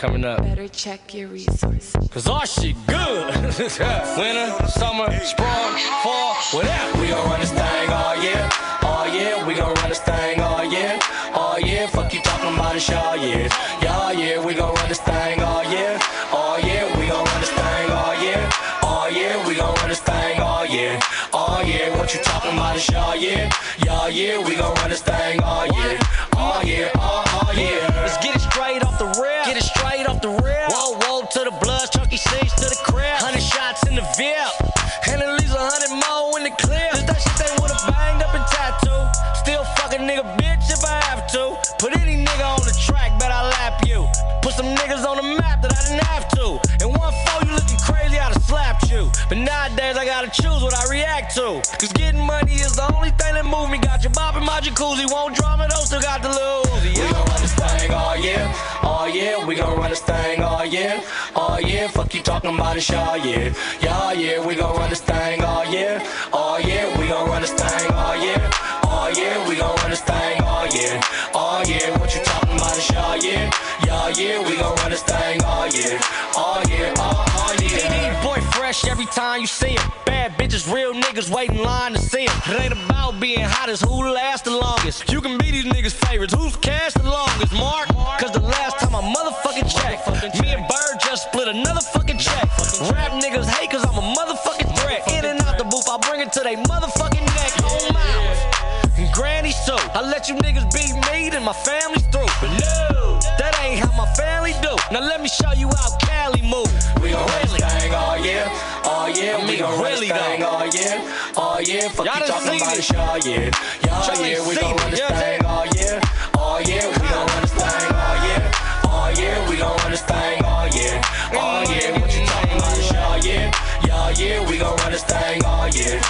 Coming up. Better check your resources. Cause our shit good. Winter, summer, spring, fall, whatever. We gon' run this thing oh all year, all oh year. We gon' run this thing oh all year, all year. Fuck you talking about it, all year, yeah, yeah. We gon' run this thing all year, all year. We gon' run this thing all year, all year. We gon' run this thing all year, all year. What you talking about it, all year, yeah, yeah. We gon' run this thing all year, all year, all year. Choose what I react to. Cause getting money is the only thing that move me. Got your bop in my jacuzzi, won't drama, though, still got the lose. We gon' run this thing all year, all year. We gon' run this thing all year, all year. Fuck you talking about it, all year, yeah, yeah. We gon' run this thing all year, all year. We gon' run this thing all year, all year. We gon' run this thing all year, all year. What you talking about it, all year, yeah, yeah. We gon' run this thing every time you see him. Bad bitches, real niggas wait in line to see him. It ain't about being hot, it's who lasts the longest. You can be these niggas' favorites, who's cash the longest, Mark? Cause the last time I motherfucking checked, me and Bird just split another fucking check. Rap niggas hate cause I'm a motherfucking threat. In and out the booth, I bring it to they motherfucking neck. Oh On miles. And granny so I let you niggas beat me, then my family's through. But no, Now let me show you how Cali move. We gon' this thing all year, all year. I we gon' this really, thing all year, all year. Fuck Y'all you talking about it. it, all year, Y'all ain't We gon' run this you know what I'm thing all year, all year. We gon' run this thing all year, all year. We gon' run this thing all year, all year. What you talking about it, all year, yeah, yeah. We gon' run this thing year, year, all year.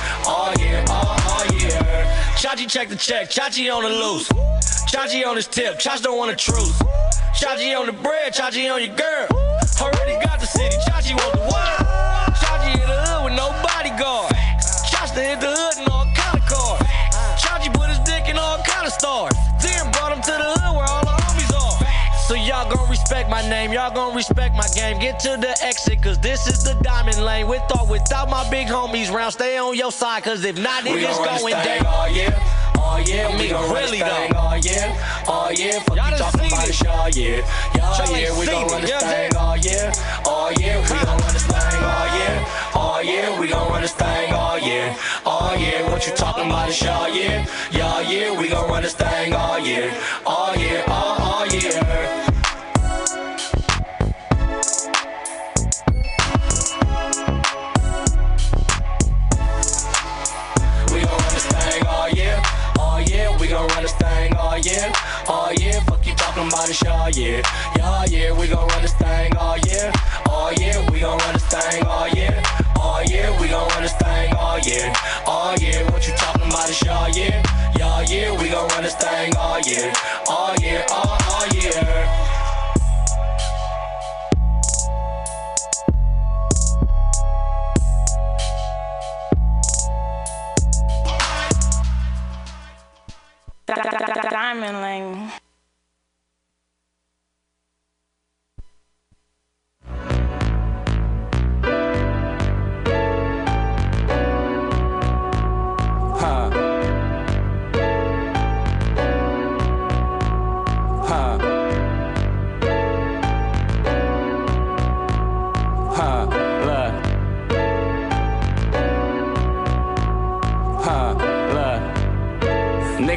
Chachi check the check, Chachi on the loose. Chachi on his tip, Chachi don't want a truce. Chachi on the bread, Chachi on your girl. Already got the city, Chachi want the world. Chachi in the hood with no bodyguard. Chachi hit the hood in all kind of cars. Chachi put his dick in all kind of stars. Respect my name, y'all gon' respect my game. Get to the exit, cause this is the diamond lane. With or without my big homies round, stay on your side, cause if not, it We gon' this going down. all year, all year. I we mean, gon' run really, this thing though. all year, all year. Fuck Y'all you talking about it, all year, Y'all yeah. We gon' run this you know what I'm thing all year, all year. We gon' run this thing all year, all year. We gon' run this thing all year, all year. What you talking about it, all year, yeah, yeah. We gon' run this thing all year, all year, all, all year. Year, all oh, year. Fuck you talking about it, all year, yeah, yeah. We gon' run this thing oh, all year, all oh, year. We gon' run this thing all year, all year. We gon' run this thing all year, all year. What you talking about it, all year, yeah, yeah. We gon' run this thing all year, all year, all, all year. Diamond Lane.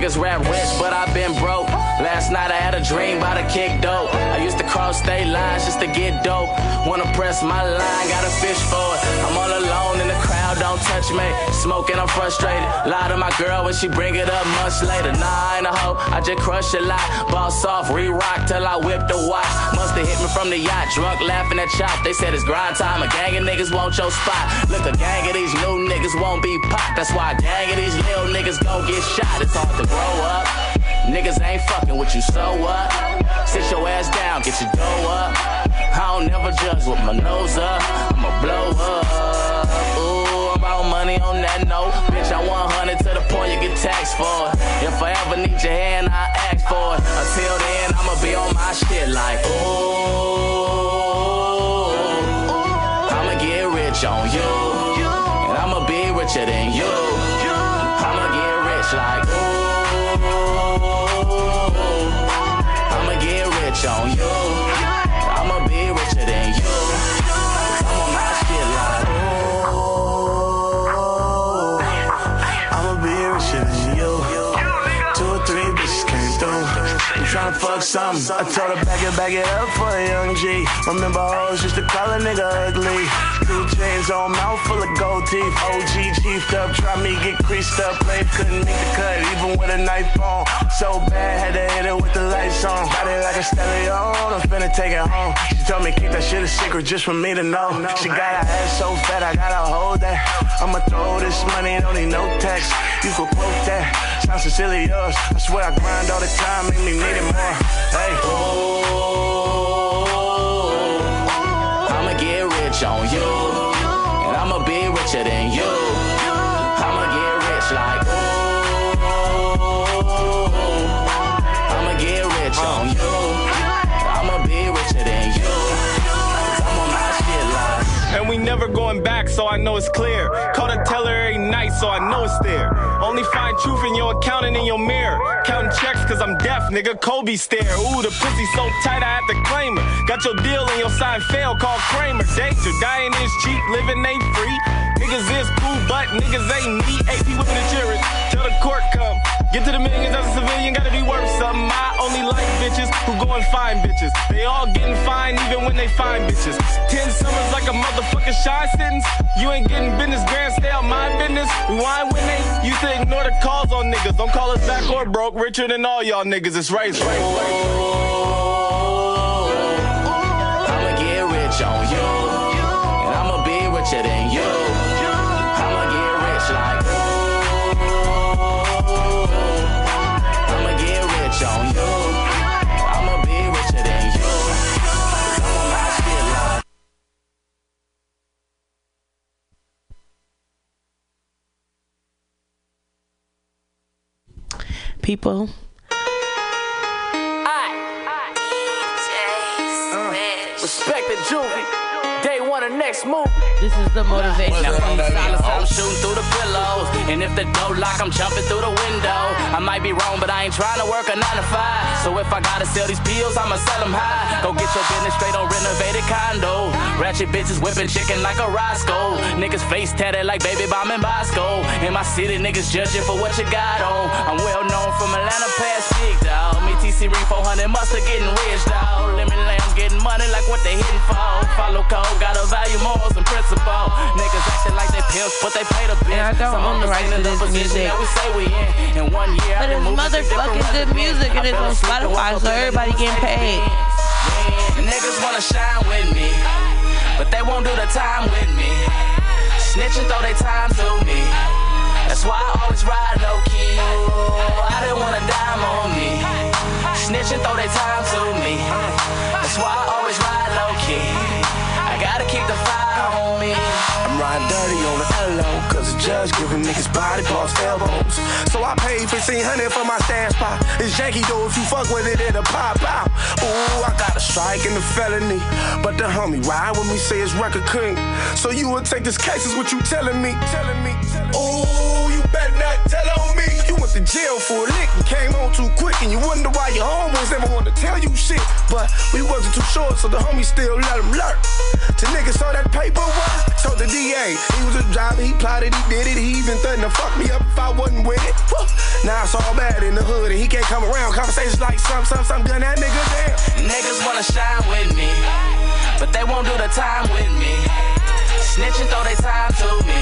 Niggas rap rich, but I've been broke. Last night I had a dream about a kick dope. I used to cross state lines just to get dope. Wanna press my line, got a fish for it. I'm all alone in the crowd, don't touch me. Smoking, I'm frustrated. Lie to my girl when she bring it up much later. Nah, I ain't a hoe, I just crush a lot. Boss off, re-rock till I whip the watch. Musta hit me from the yacht, drunk laughing at chop. They said it's grind time, a gang of niggas want your spot. Look, a gang of these new niggas won't be popped. That's why a gang of these little niggas gon' get shot. It's hard to grow up. Niggas ain't fucking with you, so what? Sit your ass down, get your dough up. I don't never judge with my nose up. I'ma blow up. Ooh, I'm money on that note. Bitch, I 100 to the point you get taxed for it. If I ever need your hand, I ask for it. Until then, I'ma be on my shit like, ooh. I'ma get rich on you. And I'ma be richer than you. I'ma get rich like, Fuck something. I told her back it, back it up for a young G. Remember hoes used to call a nigga ugly. Two chains on mouth full of gold teeth. OG chiefed up, try me get creased up. Play couldn't make the cut even with a knife on. So bad, had to hit it with the lights on. Got it like a stereo, I'm finna take it home. She told me keep that shit a secret just for me to know. She got her ass so fat, I gotta hold that. I'ma throw this money, don't need no tax. You could quote that. Sounds so silly, yours. I swear I grind all the time, make me need it more. Hey. I'ma on you. And I'ma be richer than you. Never going back, so I know it's clear. Call the teller every night, so I know it's there. Only find truth in your account and in your mirror. Counting checks, cause I'm deaf, nigga. Kobe stare. Ooh, the pussy so tight, I have to claim her. Got your deal and your sign fail, call Kramer. Danger, dying is cheap, living ain't free. Niggas is cool, but niggas ain't me. AP whipping the jury. Till the court come. Get to the millions as a civilian, gotta be worth something. I only like bitches who go and find bitches. They all getting fine even when they find bitches. Ten summers like a motherfucking shy sentence. You ain't getting business, grand, stay on my business. Rewind when they used to ignore the calls on niggas. Don't call us back or broke, richer than all y'all niggas. It's race, race. I'ma get rich on you. And I'ma be richer than People, Respect the juvie. Day one of next move. this is the motivation. I'm shooting through the pillows. And if the door lock, I'm jumping through the window. I might be wrong, but I ain't trying to work a nine to five. So if I gotta sell these pills, I'ma sell them high. Go get your business straight on renovated condo. Ratchet bitches whipping chicken like a Roscoe. Niggas face tatted like baby bomb in Bosco. In my city, niggas judging for what you got on. I'm well known from Atlanta past big dog. Me TC ring 400 mustard getting rich dog. Lemon lambs getting money like what they hitting for. Follow code, gotta value morals and principle. Niggas acting like they pimps, but they pay the bill. Yeah, I don't own the rights to this music. That we say we in. In one year, But it's done moved to different motherfucking good music and it's on Spotify, so up everybody getting paid. Niggas wanna shine with me, but they won't do the time with me. Snitching throw they time to me. That's why I always ride low key. I didn't want a dime on me. Snitching throw they time to me. That's why I always ride low key. I gotta keep the fire on me. I'm riding dirty on the LO, judge giving niggas body parts, elbows. So I paid 1500 for my stand spot. It's janky though, if you fuck with it, it'll pop out. Ooh, I got a strike and a felony. But the homie ride with me, say it's record king. So you would take this case, is what you telling me. Telling me. Ooh, you better not tell on me. You went to jail for a lick and came on too quick. And you wonder why your homies never want to tell you shit. But we wasn't too short, so the homie still let him lurk. The nigga saw that paperwork, told the DA he was a driver, he plotted, he did it, he even threatened to fuck me up if I wasn't with it. Now it's all bad in the hood, and he can't come around. Conversations like some, some, some, gun that nigga down. Niggas wanna shine with me, but they won't do the time with me. Snitching throw they time to me.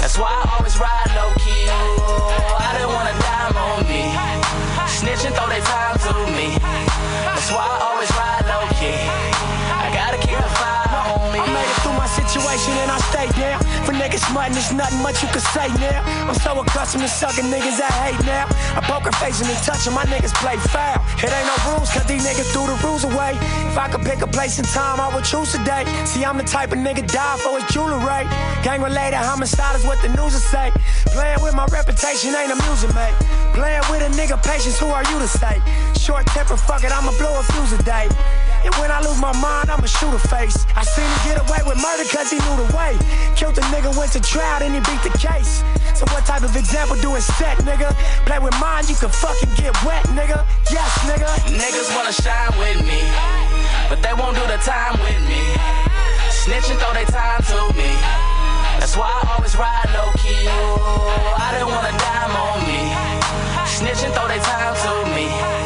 That's why I always ride low key. Oh, I didn't want a dime on me. Snitching throw they time to me. That's why I always ride low key. Niggas smutting, there's nothing much you can say now. I'm so accustomed to sucking niggas I hate now. I poker facing and touching, my niggas play foul. It ain't no rules, cause these niggas threw the rules away. If I could pick a place and time, I would choose today. See, I'm the type of nigga die for his jewelry. Gang related homicide is what the news will say. Playing with my reputation ain't amusing, mate. Playing with a nigga patience, who are you to say? Short temper, fuck it, I'ma blow a fuse a day. And when I lose my mind, I'ma shoot a face. I seen him get away with murder cause he knew the way. Killed the nigga, went to trial, then he beat the case. So what type of example do it set, nigga? Play with mine, you can fucking get wet, nigga. Yes, nigga. Niggas wanna shine with me, but they won't do the time with me. Snitching throw they time to me. That's why I always ride low key. Oh, I didn't want a dime on me. Snitching throw they time to me.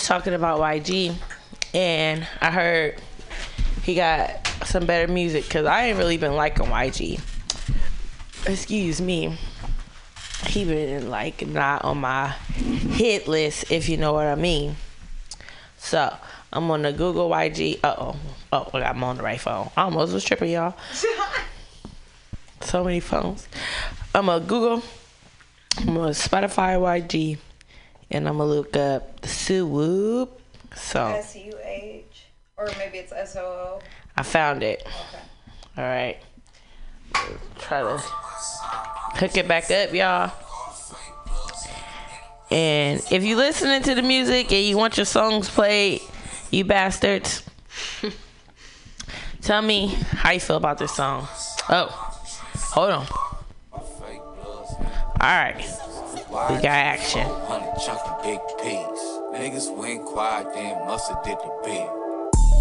Just talking about YG, and I heard he got some better music because I ain't really been liking YG. Excuse me. He been like not on my hit list, if you know what I mean. So I'm gonna Google YG. Uh oh. Oh, I got him on the right phone. I almost was tripping, y'all. So many phones. I'm gonna Google. I'm gonna Spotify YG, and I'm gonna look up the Sue Whoop. So S U H, or maybe it's S O O. I found it. Okay. All right. Try to hook it back up, y'all. And if you're listening to the music and you want your songs played, you bastards, tell me how you feel about this song. Oh, hold on. All right, we got action. Honey chunky big piece. Niggas went quiet, then must've did the big.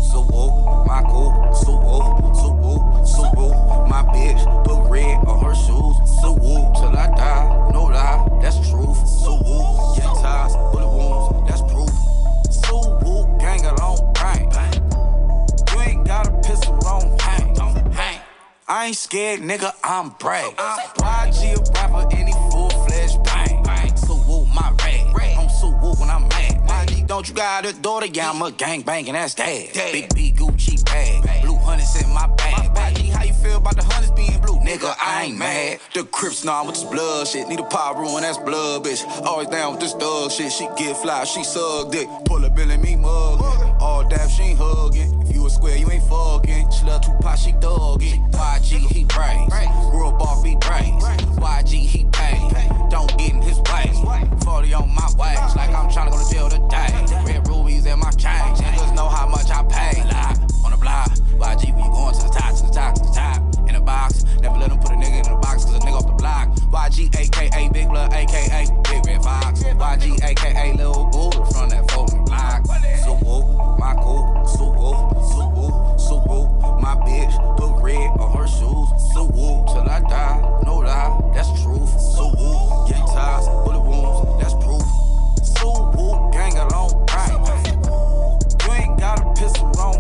So whoop, my cool, so whoop, so whoop, so whoop. My bitch put red on her shoes. So whoop, till I die, no lie, that's truth. So whoop, get ties, bullet wounds, that's proof. So whoop, gang along, bang, bang. You ain't got a pistol on, hang, hang. I ain't scared, nigga, I'm brave. I'm YG a rapper, any full fledged bang. Bang. My rag. I'm so when I'm mad. YG, don't you got a daughter? Yeah, I'm a gang banging, that's dad. Big B Gucci bag. Blue hundreds in my bag. YG, how you feel about the hundreds being blue? Nigga, I ain't mad. The Crips nah with this blood shit. Need a power ruin, that's blood, bitch. Always down with this thug shit. She get fly, she suck dick. Pull up in and me mug. All dap, she ain't hugging. If you a square, you ain't fucking. She love Tupac, she dug it. YG, he. Grew up off, he praise. YG, he pay. Don't get in his way. 40 on my waist, like I'm tryna go to jail today. Red rubies in my chain. Niggas know how much I pay. YG, when you going to the top, to the top, to the top. In a box. Never let them put a nigga in a box, cause a nigga off the block. YG, aka Big Blood, aka Big Red Fox. YG, aka Lil Buddha from that folding block. So whoop, my cool. So whoop, so whoop. My bitch put red on her shoes. So whoop, till I die. No lie, that's truth. So whoop, get ties, bullet wounds, that's proof. So gang along, right. You ain't got a pistol on.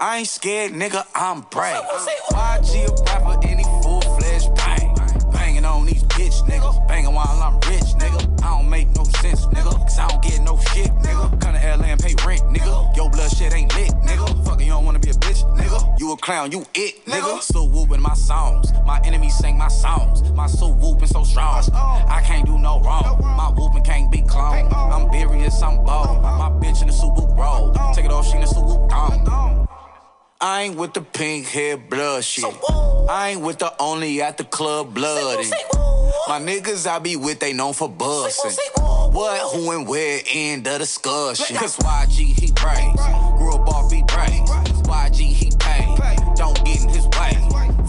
I ain't scared, nigga, I'm brave. YG a rapper, any full fledged bang. Banging on these bitch niggas. Banging while I'm rich, nigga. I don't make no sense, nigga. Cause I don't get no shit, nigga. Come to LA and pay rent, nigga. Yo, blood shit ain't lit, nigga. Fuck, you don't wanna be a bitch, nigga. You a clown, you it, nigga. So whooping my songs. My enemies sing my songs. My soul whooping so strong. I can't do no wrong. My whooping can't be cloned. I'm serious, I'm bold. My bitch in the whoop roll. Take it off, she in the whoop gone. I ain't with the pink hair blood shit. I ain't with the only at the club blood. My niggas I be with, they known for bustin'. What, who, and where, end of discussion. Cause YG, he praise. Grew up off, he praise. YG, he pay. Don't get in his way.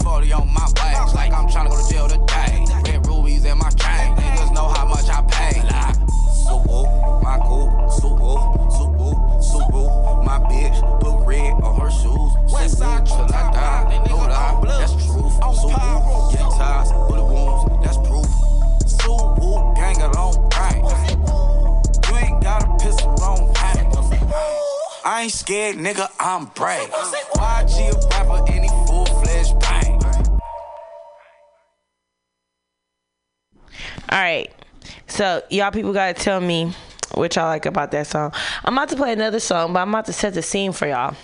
40 on my waist, like I'm tryna go to jail today. I ain't scared, nigga, I'm brave. YG a rapper, any full bang. All right. So y'all people gotta tell me what y'all like about that song. I'm about to play another song, but I'm about to set the scene for y'all.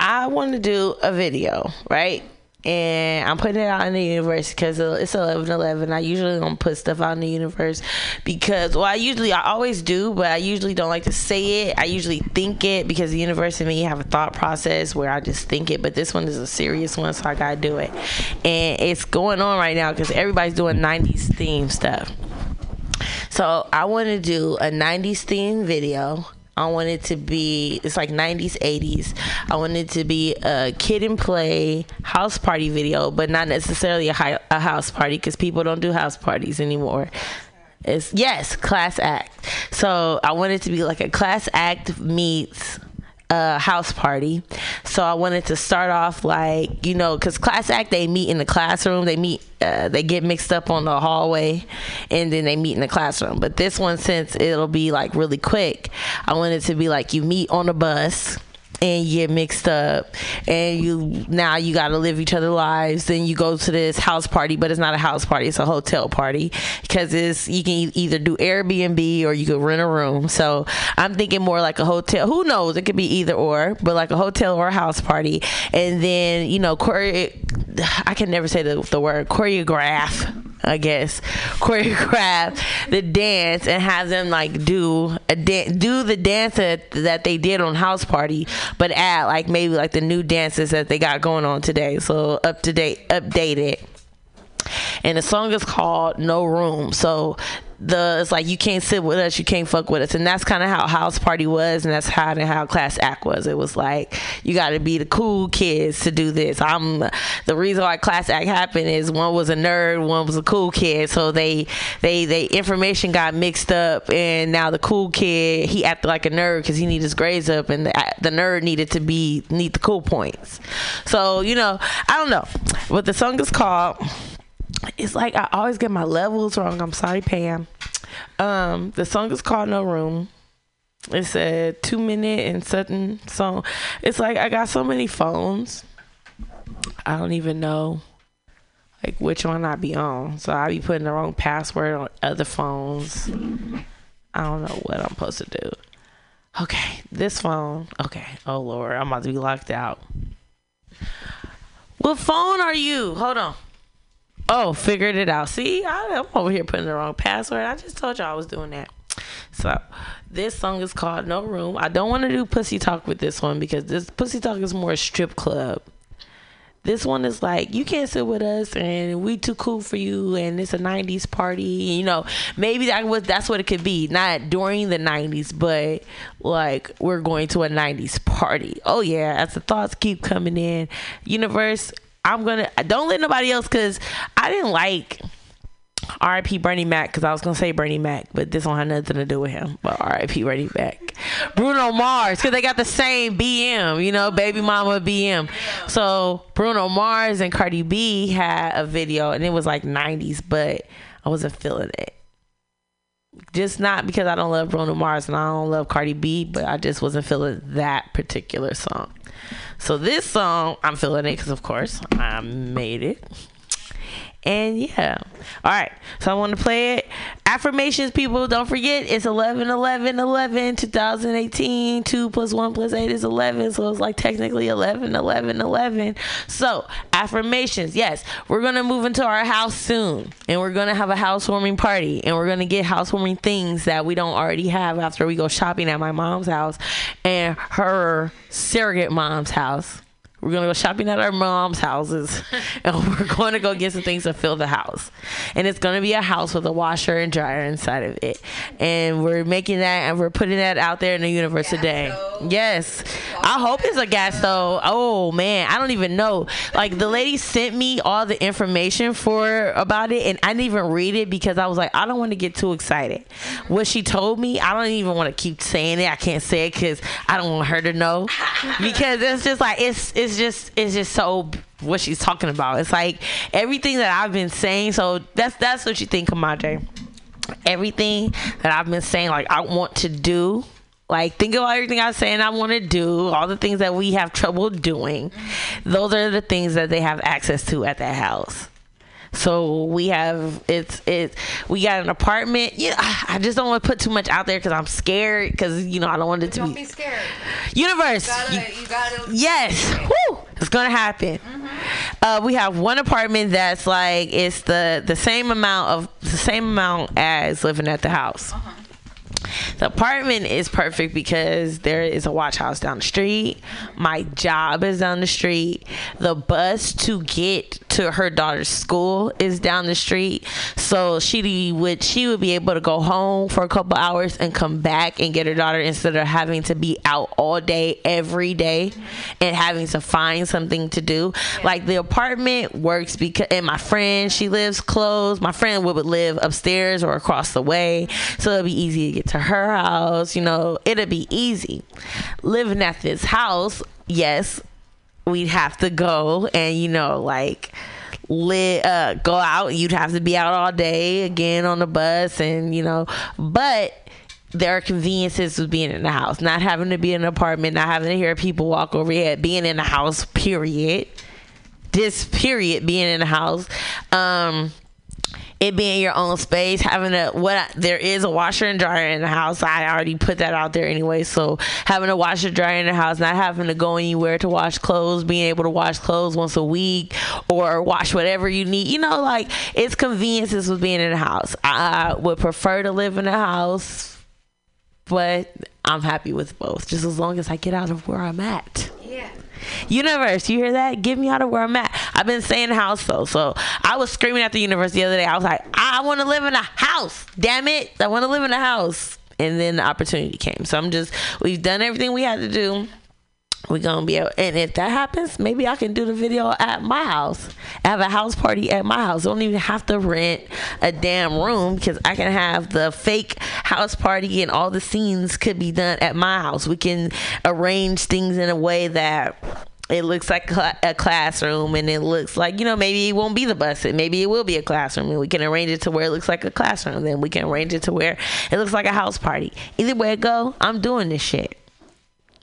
I want to do a video, right? And I'm putting it out in the universe because uh, it's 11 11. I usually don't put stuff out in the universe because, well, I usually, I always do, but I usually don't like to say it. I usually think it because the universe and me have a thought process where I just think it, but this one is a serious one, so I gotta do it. And it's going on right now because everybody's doing 90s theme stuff. So I want to do a 90s theme video. I want it to be, it's like 90s, 80s. I want it to be a Kid 'n Play house party video, but not necessarily a, a house party because people don't do house parties anymore. It's, yes, class act. So I want it to be like a class act meets a house party. So I wanted to start off like, you know, because class act, they meet in the classroom. They meet, uh, they get mixed up on the hallway and then they meet in the classroom. But this one, since it'll be like really quick, I wanted to be like you meet on a bus and you get mixed up. And you now you got to live each other lives. Then you go to this house party but it's not a house party it's a hotel party. Because it's you can either do airbnb or you could rent a room. So i'm thinking more like a hotel who knows? It could be either or but like a hotel or a house party. And then you know chore- i can never say the, the word choreograph I guess choreograph the dance and have them like do a dan- do the dance that, that they did on House Party, but add like maybe like the new dances that they got going on today. So up to date, updated. And the song is called No Room. So the it's like you can't sit with us, you can't fuck with us, and that's kind of how House Party was, and that's how and how Class Act was. It was like you got to be the cool kids to do this. I'm the reason why Class Act happened is one was a nerd, one was a cool kid, so they they they information got mixed up, and now the cool kid he acted like a nerd because he needed his grades up, and the the nerd needed to be need the cool points. So you know I don't know, but the song is called it's like I always get my levels wrong. I'm sorry, Pam. Um, the song is called No Room. It's a two minute and something song. It's like I got so many phones. I don't even know like which one I be on. So I be putting the wrong password on other phones. I don't know what I'm supposed to do. Okay, this phone. Okay. Oh Lord, I'm about to be locked out. What phone are you? Hold on. Oh, figured it out. See, I, I'm over here putting the wrong password. I just told y'all I was doing that. So, this song is called No Room. I don't want to do Pussy Talk with this one because this Pussy Talk is more strip club. This one is like you can't sit with us and we too cool for you and it's a 90s party. You know, maybe that was that's what it could be. Not during the 90s, but like we're going to a 90s party. Oh yeah, as the thoughts keep coming in. Universe, I'm to don't let nobody else cuz I didn't like R.I.P. Bernie Mac because I was gonna say Bernie Mac, but this don't have nothing to do with him. But R.I.P. Bernie Mac, Bruno Mars because they got the same BM, you know, baby mama BM. So Bruno Mars and Cardi B had a video and it was like '90s, but I wasn't feeling it. Just not because I don't love Bruno Mars and I don't love Cardi B, but I just wasn't feeling that particular song. So this song, I'm feeling it because of course I made it. And yeah. All right. So I want to play it. Affirmations, people. Don't forget, it's 11 11 11 2018. 2 plus 1 plus 8 is 11. So it's like technically 11 11 11. So, affirmations. Yes, we're going to move into our house soon. And we're going to have a housewarming party. And we're going to get housewarming things that we don't already have after we go shopping at my mom's house and her surrogate mom's house. We're gonna go shopping at our mom's houses, and we're going to go get some things to fill the house. And it's gonna be a house with a washer and dryer inside of it. And we're making that, and we're putting that out there in the universe today. Yes, I hope it's a gas stove. Oh man, I don't even know. Like the lady sent me all the information for about it, and I didn't even read it because I was like, I don't want to get too excited. Mm-hmm. What she told me, I don't even want to keep saying it. I can't say it because I don't want her to know because it's just like it's it's just it's just so what she's talking about. It's like everything that I've been saying. So that's that's what you think, Kamaje. Everything that I've been saying, like I want to do Like think of everything I was saying I want to do, all the things that we have trouble doing. Those are the things that they have access to at that house. So we have it's it's we got an apartment. Yeah, I just don't want to put too much out there because I'm scared because you know I don't want it to Don't be be scared. universe. You gotta, you- you gotta. Yes, Woo! it's gonna happen. Uh, we have one apartment that's like it's the the same amount of the same amount as living at the house. The apartment is perfect because there is a watch house down the street. My job is down the street. The bus to get to her daughter's school is down the street. So she would she would be able to go home for a couple hours and come back and get her daughter instead of having to be out all day every day and having to find something to do. Like the apartment works because and my friend she lives close. My friend would live upstairs or across the way, so it'd be easy to get to her house. You know, it'd be easy. Living at this house, yes, we'd have to go and you know like li- uh, go out you'd have to be out all day again on the bus and you know but there are conveniences with being in the house not having to be in an apartment not having to hear people walk over your head being in the house period this period being in the house um it being your own space, having a what I, there is a washer and dryer in the house. I already put that out there anyway. So having a washer dryer in the house, not having to go anywhere to wash clothes, being able to wash clothes once a week or wash whatever you need. You know, like it's conveniences with being in the house. I would prefer to live in a house, but I'm happy with both, just as long as I get out of where I'm at. Yeah. Universe, you hear that? Get me out of where I'm at. I've been saying house though, so I was screaming at the universe the other day. I was like, I want to live in a house. Damn it, I want to live in a house. And then the opportunity came. So I'm just, we've done everything we had to do. We're gonna be able, and if that happens, maybe I can do the video at my house. Have a house party at my house. Don't even have to rent a damn room because I can have the fake house party and all the scenes could be done at my house. We can arrange things in a way that it looks like a classroom and it looks like you know maybe it won't be the bus maybe it will be a classroom and we can arrange it to where it looks like a classroom then we can arrange it to where it looks like a house party either way it go i'm doing this shit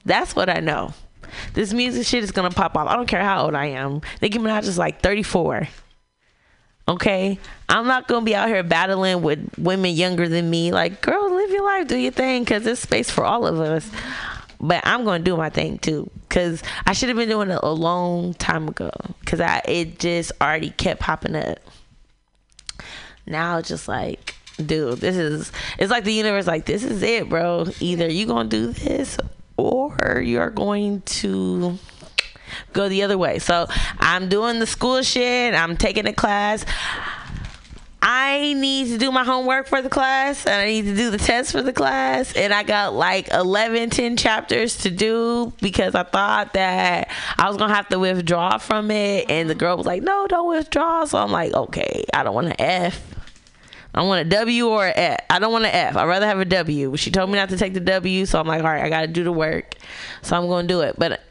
that's what i know this music shit is gonna pop off. I don't care how old i am. Nicki minaj is like 34 okay? I'm not gonna be out here battling with women younger than me. Like girl live your life. Do your thing because there's space for all of us. But I'm gonna do my thing too, cause I should have been doing it a long time ago, cause I it just already kept popping up. Now it's just like, dude, this is it's like the universe, like this is it, bro. Either you gonna do this, or you're going to go the other way. So I'm doing the school shit. I'm taking a class. I need to do my homework for the class and I need to do the test for the class and I got like 11 10 chapters to do because I thought that I was going to have to withdraw from it and the girl was like no don't withdraw so I'm like okay I don't want to F I want a W or an F. I don't want an F. I'd rather have a W. She told me not to take the W, so I'm like, all right, I got to do the work. So I'm to do it. But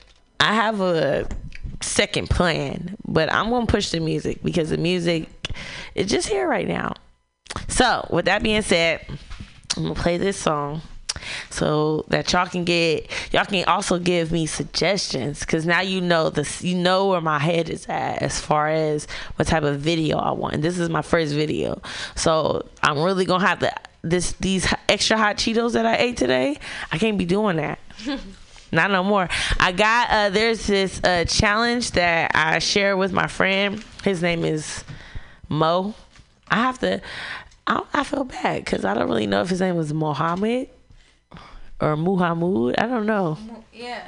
I have a second plan, but I'm to push the music because the music is just here right now. So, with that being said, I'm to play this song so that y'all can get y'all can also give me suggestions because now you know this you know where my head is at as far as what type of video I want. And This is my first video, so I'm really gonna have to this these extra hot Cheetos that I ate today. I can't be doing that. Not no more. I got uh there's this uh challenge that I share with my friend. His name is Mo. I have to I, I feel bad because I don't really know if his name was Mohammed or Muhammad. I don't know. Yeah.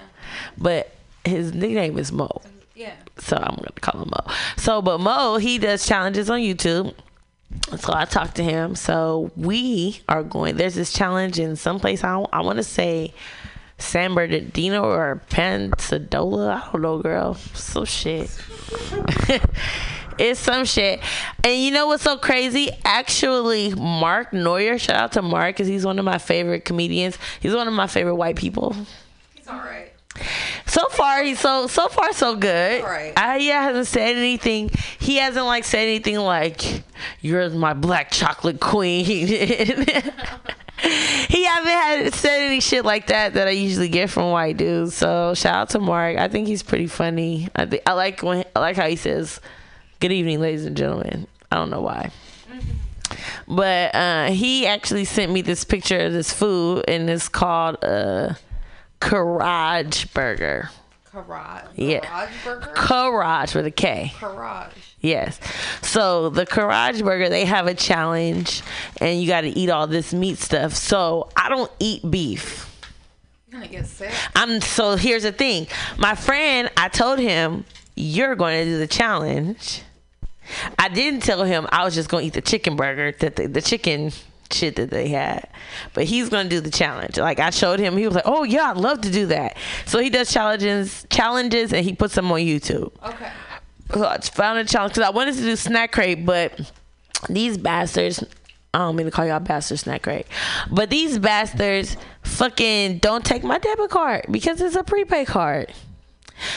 But his nickname is Mo. Yeah. So I'm gonna call him Mo. So but Mo, he does challenges on YouTube. So I talked to him. So we are going. There's this challenge in some place. I I want to say San Bernardino or Pensacola. I don't know, girl. So shit. it's some shit. And you know what's so crazy? Actually, Mark Neuer. Shout out to Mark because he's one of my favorite comedians. He's one of my favorite white people. He's all right. So far, he's so so far so good. Right. I, he hasn't said anything. He hasn't like said anything like "You're my black chocolate queen." he haven't had said any shit like that that I usually get from white dudes. So shout out to Mark. I think he's pretty funny. I think I like when I like how he says, "Good evening, ladies and gentlemen." I don't know why. But uh, he actually sent me this picture of this food, and it's called a Garage Burger. Garage. Yeah. Garage burger. Garage with a K. Garage. Yes. So the Garage Burger, they have a challenge, and you got to eat all this meat stuff. So I don't eat beef. You're gonna get sick. I'm so here's the thing. My friend, I told him you're going to do the challenge. I didn't tell him I was just going to eat the chicken burger that the, the chicken shit that they had, but he's going to do the challenge. Like I showed him, he was like, "Oh yeah, I'd love to do that." So he does challenges, challenges, and he puts them on YouTube. Okay. So I found a challenge because I wanted to do snack crate, but these bastards. I don't mean to call y'all bastards snack crate, but these bastards fucking don't take my debit card because it's a prepaid card.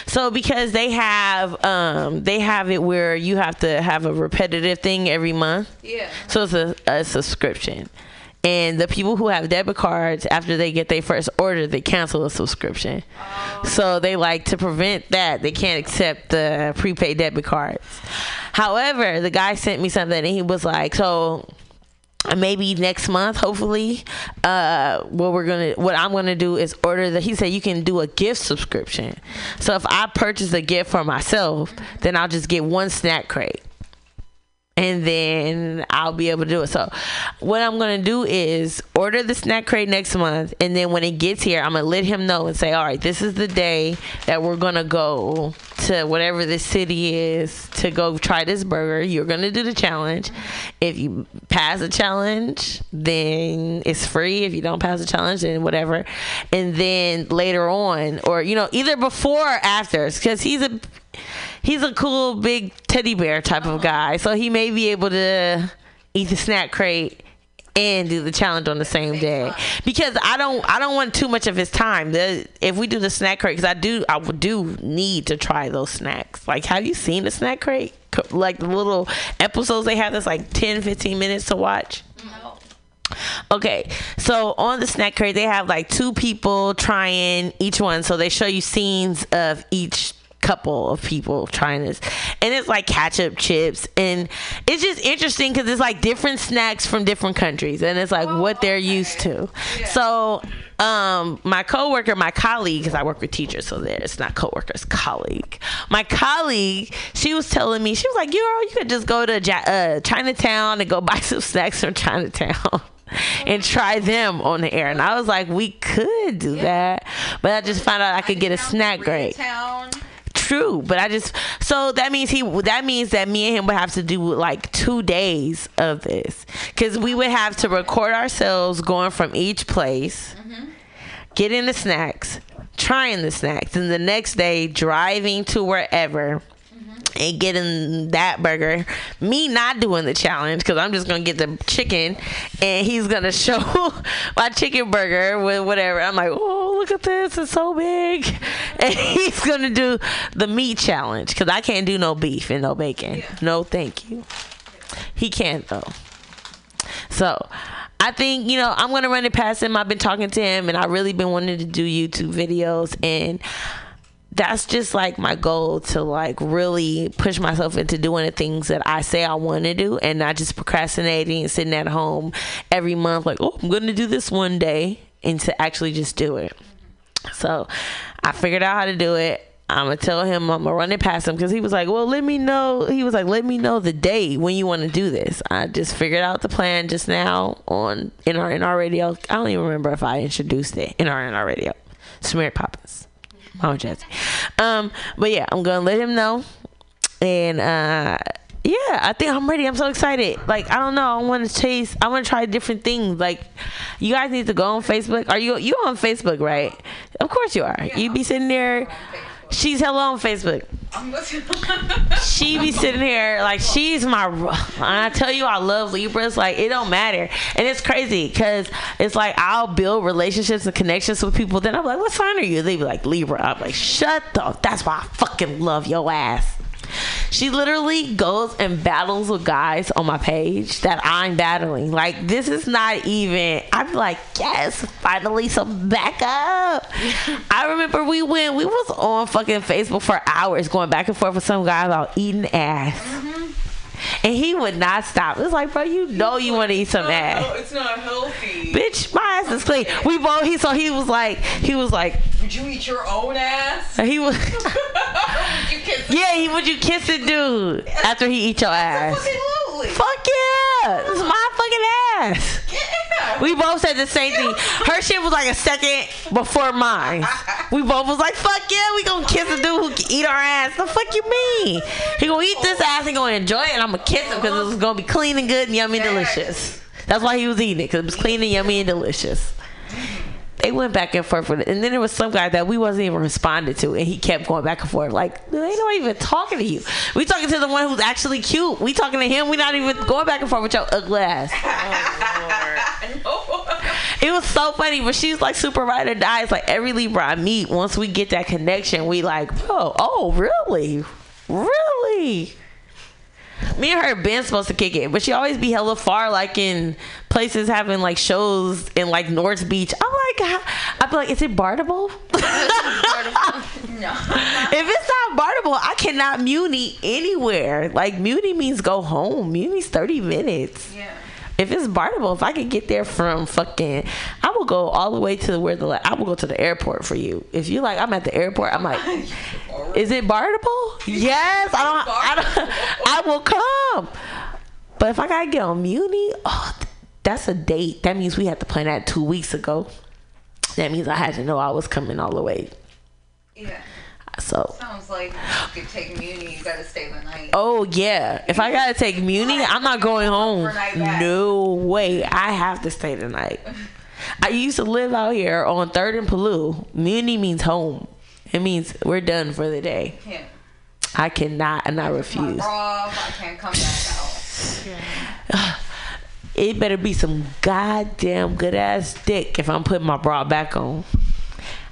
So because they have um they have it where you have to have a repetitive thing every month. Yeah. So it's a, a subscription. And the people who have debit cards after they get their first order, they cancel the subscription. So they like to prevent that. They can't accept the prepaid debit cards. However, the guy sent me something and he was like, so maybe next month hopefully. Uh what we're gonna what i'm gonna do is order the he said you can do a gift subscription. So if i purchase a gift for myself then i'll just get one snack crate and then I'll be able to do it. So, what I'm gonna do is order the snack crate next month, and then when it gets here, I'm gonna let him know and say, "All right, this is the day that we're gonna go to whatever this city is to go try this burger. You're gonna do the challenge. If you pass the challenge, then it's free. If you don't pass the challenge, then whatever. And then later on, or you know, either before or after, because he's a he's a cool big teddy bear type of guy. So he may be able to eat the snack crate and do the challenge on the same day because I don't I don't want too much of his time. The if we do the snack crate because I do I do need to try those snacks. Like have you seen the snack crate? Like the little episodes they have that's like 10 15 minutes to watch. Okay, so on the snack crate, they have like two people trying each one. So they show you scenes of each couple of people trying this, and it's like ketchup chips, and it's just interesting because it's like different snacks from different countries, and it's like what they're used to. So, um, my coworker, my colleague, because I work with teachers, so there it's not coworkers colleague. My colleague, she was telling me, she was like, you "Girl, you could just go to Ja- uh, Chinatown and go buy some snacks from Chinatown." and try them on the air. And I was like, we could do that. But I just found out I could get a snack crate. True, but I just so that means he that means that me and him would have to do like two days of this. Because we would have to record ourselves going from each place, mm-hmm. getting the snacks, trying the snacks, and the next day driving to wherever and getting that burger. Me not doing the challenge because I'm just gonna get the chicken, and he's gonna show my chicken burger with whatever. I'm like, oh, look at this, it's so big, and he's gonna do the meat challenge because I can't do no beef and no bacon. No, thank you. He can't though. So. I think you know I'm gonna run it past him. I've been talking to him, and I really been wanting to do YouTube videos, and that's just like my goal to like really push myself into doing the things that I say I want to do and not just procrastinating and sitting at home every month like oh I'm going to do this one day and to actually just do it. So I figured out how to do it. I'm gonna tell him I'm gonna run it past him because he was like, "Well, let me know." He was like, "Let me know the day when you want to do this." I just figured out the plan just now on in our in our radio. I don't even remember if I introduced it in our in our radio. Smear Poppins. Mama Jazzy. Um, but yeah, I'm gonna let him know. And uh yeah, I think I'm ready. I'm so excited. Like I don't know. I want to chase. I want to try different things. Like you guys need to go on Facebook. Are you you on Facebook, right? Of course you are. You be sitting there. She's hello on Facebook. she be sitting here like she's my. I tell you, I love Libras. Like it don't matter, and it's crazy because it's like I'll build relationships and connections with people. Then I'm like, what sign are you? They be like Libra. I'm like, shut the. That's why I fucking love your ass. She literally goes and battles with guys on my page that I'm battling. Like this is not even. I'm like, yes, finally some backup. I remember we went. We was on fucking Facebook for hours going back and forth with some guy about eating ass. Mm-hmm. And he would not stop. It's like, bro, you know you want to eat some ass. it's not healthy. Bitch, my ass is clean. We both. He so he was like, he was like, Would you eat your own ass? he was. Would you kiss Yeah, he would you kiss a dude after he eat your ass? Absolutely. Fuck yeah, this is my fucking ass. Yeah. We both said the same thing. Her shit was like a second before mine. We both was like, fuck yeah, we gonna kiss a dude who can eat our ass. The fuck you mean? He gonna eat this ass and gonna enjoy it and I'm gonna kiss him because it's gonna be clean and good and yummy and delicious. That's why he was eating it because it was clean and yummy and delicious. They went back and forth with it. And then there was some guy that we wasn't even responding to and he kept going back and forth. Like, they not even talking to you. We talking to the one who's actually cute. We talking to him. We not even going back and forth with your ugly ass. Oh, it was so funny, but she's like super ride or die. It's like every Libra I meet, once we get that connection, we like, bro, oh really? Really? Me and her been supposed to kick it, but she always be hella far, like in places having like shows in like North Beach. I'm like, I'd be like, is it Bartable? No. if it's not Bartable, I cannot muni anywhere. Like muni means go home. Muni's 30 minutes. Yeah. If it's Bartable, if I could get there from fucking, I will go all the way to where the I will go to the airport for you. If you like, I'm at the airport. I'm like, is it Bartable? Yes, I don't. I don't. I will come. But if I gotta get on Muni, oh, that's a date. That means we had to plan that two weeks ago. That means I had to know I was coming all the way. Yeah. So Sounds like you could take Muni, you gotta stay the night. Oh yeah. If I gotta take Muni, I'm not going home. No way. I have to stay the night. I used to live out here on Third and Palou. Muni means home. It means we're done for the day. Can't. I cannot and I refuse. bra, I can't come back out. It better be some goddamn good ass dick if I'm putting my bra back on.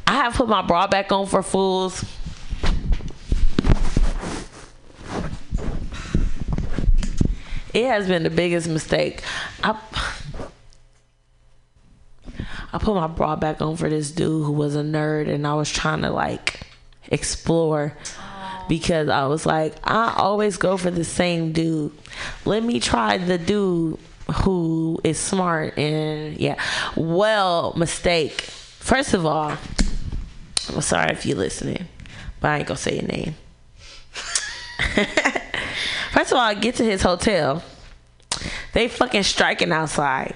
I have put my bra back on for fools. It has been the biggest mistake. I I put my bra back on for this dude who was a nerd and I was trying to like explore because I was like, I always go for the same dude. Let me try the dude who is smart and yeah. Well, mistake. First of all, I'm sorry if you're listening, but I ain't gonna say your name. First of all, I get to his hotel. They fucking striking outside.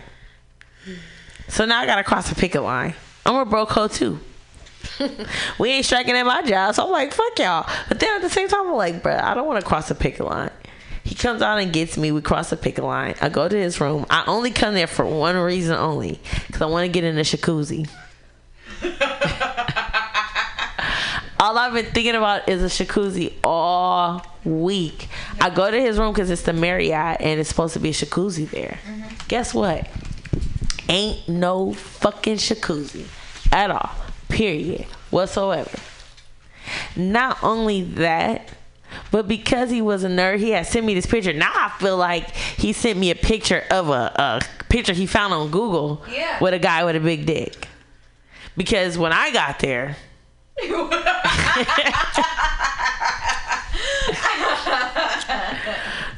So now I gotta cross the picket line. I'm a broke hoe too. we ain't striking at my job, so I'm like, fuck y'all. But then at the same time, I'm like, bro, I don't want to cross the picket line. He comes out and gets me. We cross the picket line. I go to his room. I only come there for one reason only, because I want to get in the jacuzzi. all I've been thinking about is a jacuzzi all week. I go to his room because it's the Marriott and it's supposed to be a jacuzzi there. Mm-hmm. Guess what? Ain't no fucking jacuzzi at all. Period. Whatsoever. Not only that, but because he was a nerd, he had sent me this picture. Now I feel like he sent me a picture of a, a picture he found on Google Yeah. with a guy with a big dick. Because when I got there,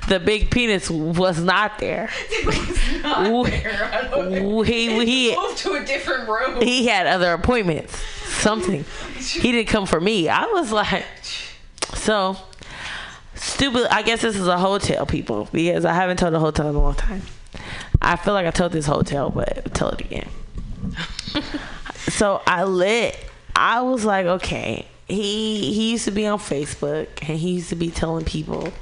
the big penis was not there. Not there. Know. He he Move to a different room. he had other appointments. Something. He didn't come for me. I was like, so stupid. I guess this is a hotel, people, because I haven't told a hotel in a long time. I feel like I told this hotel, but tell it again. so I lit. I was like, okay. He he used to be on Facebook and he used to be telling people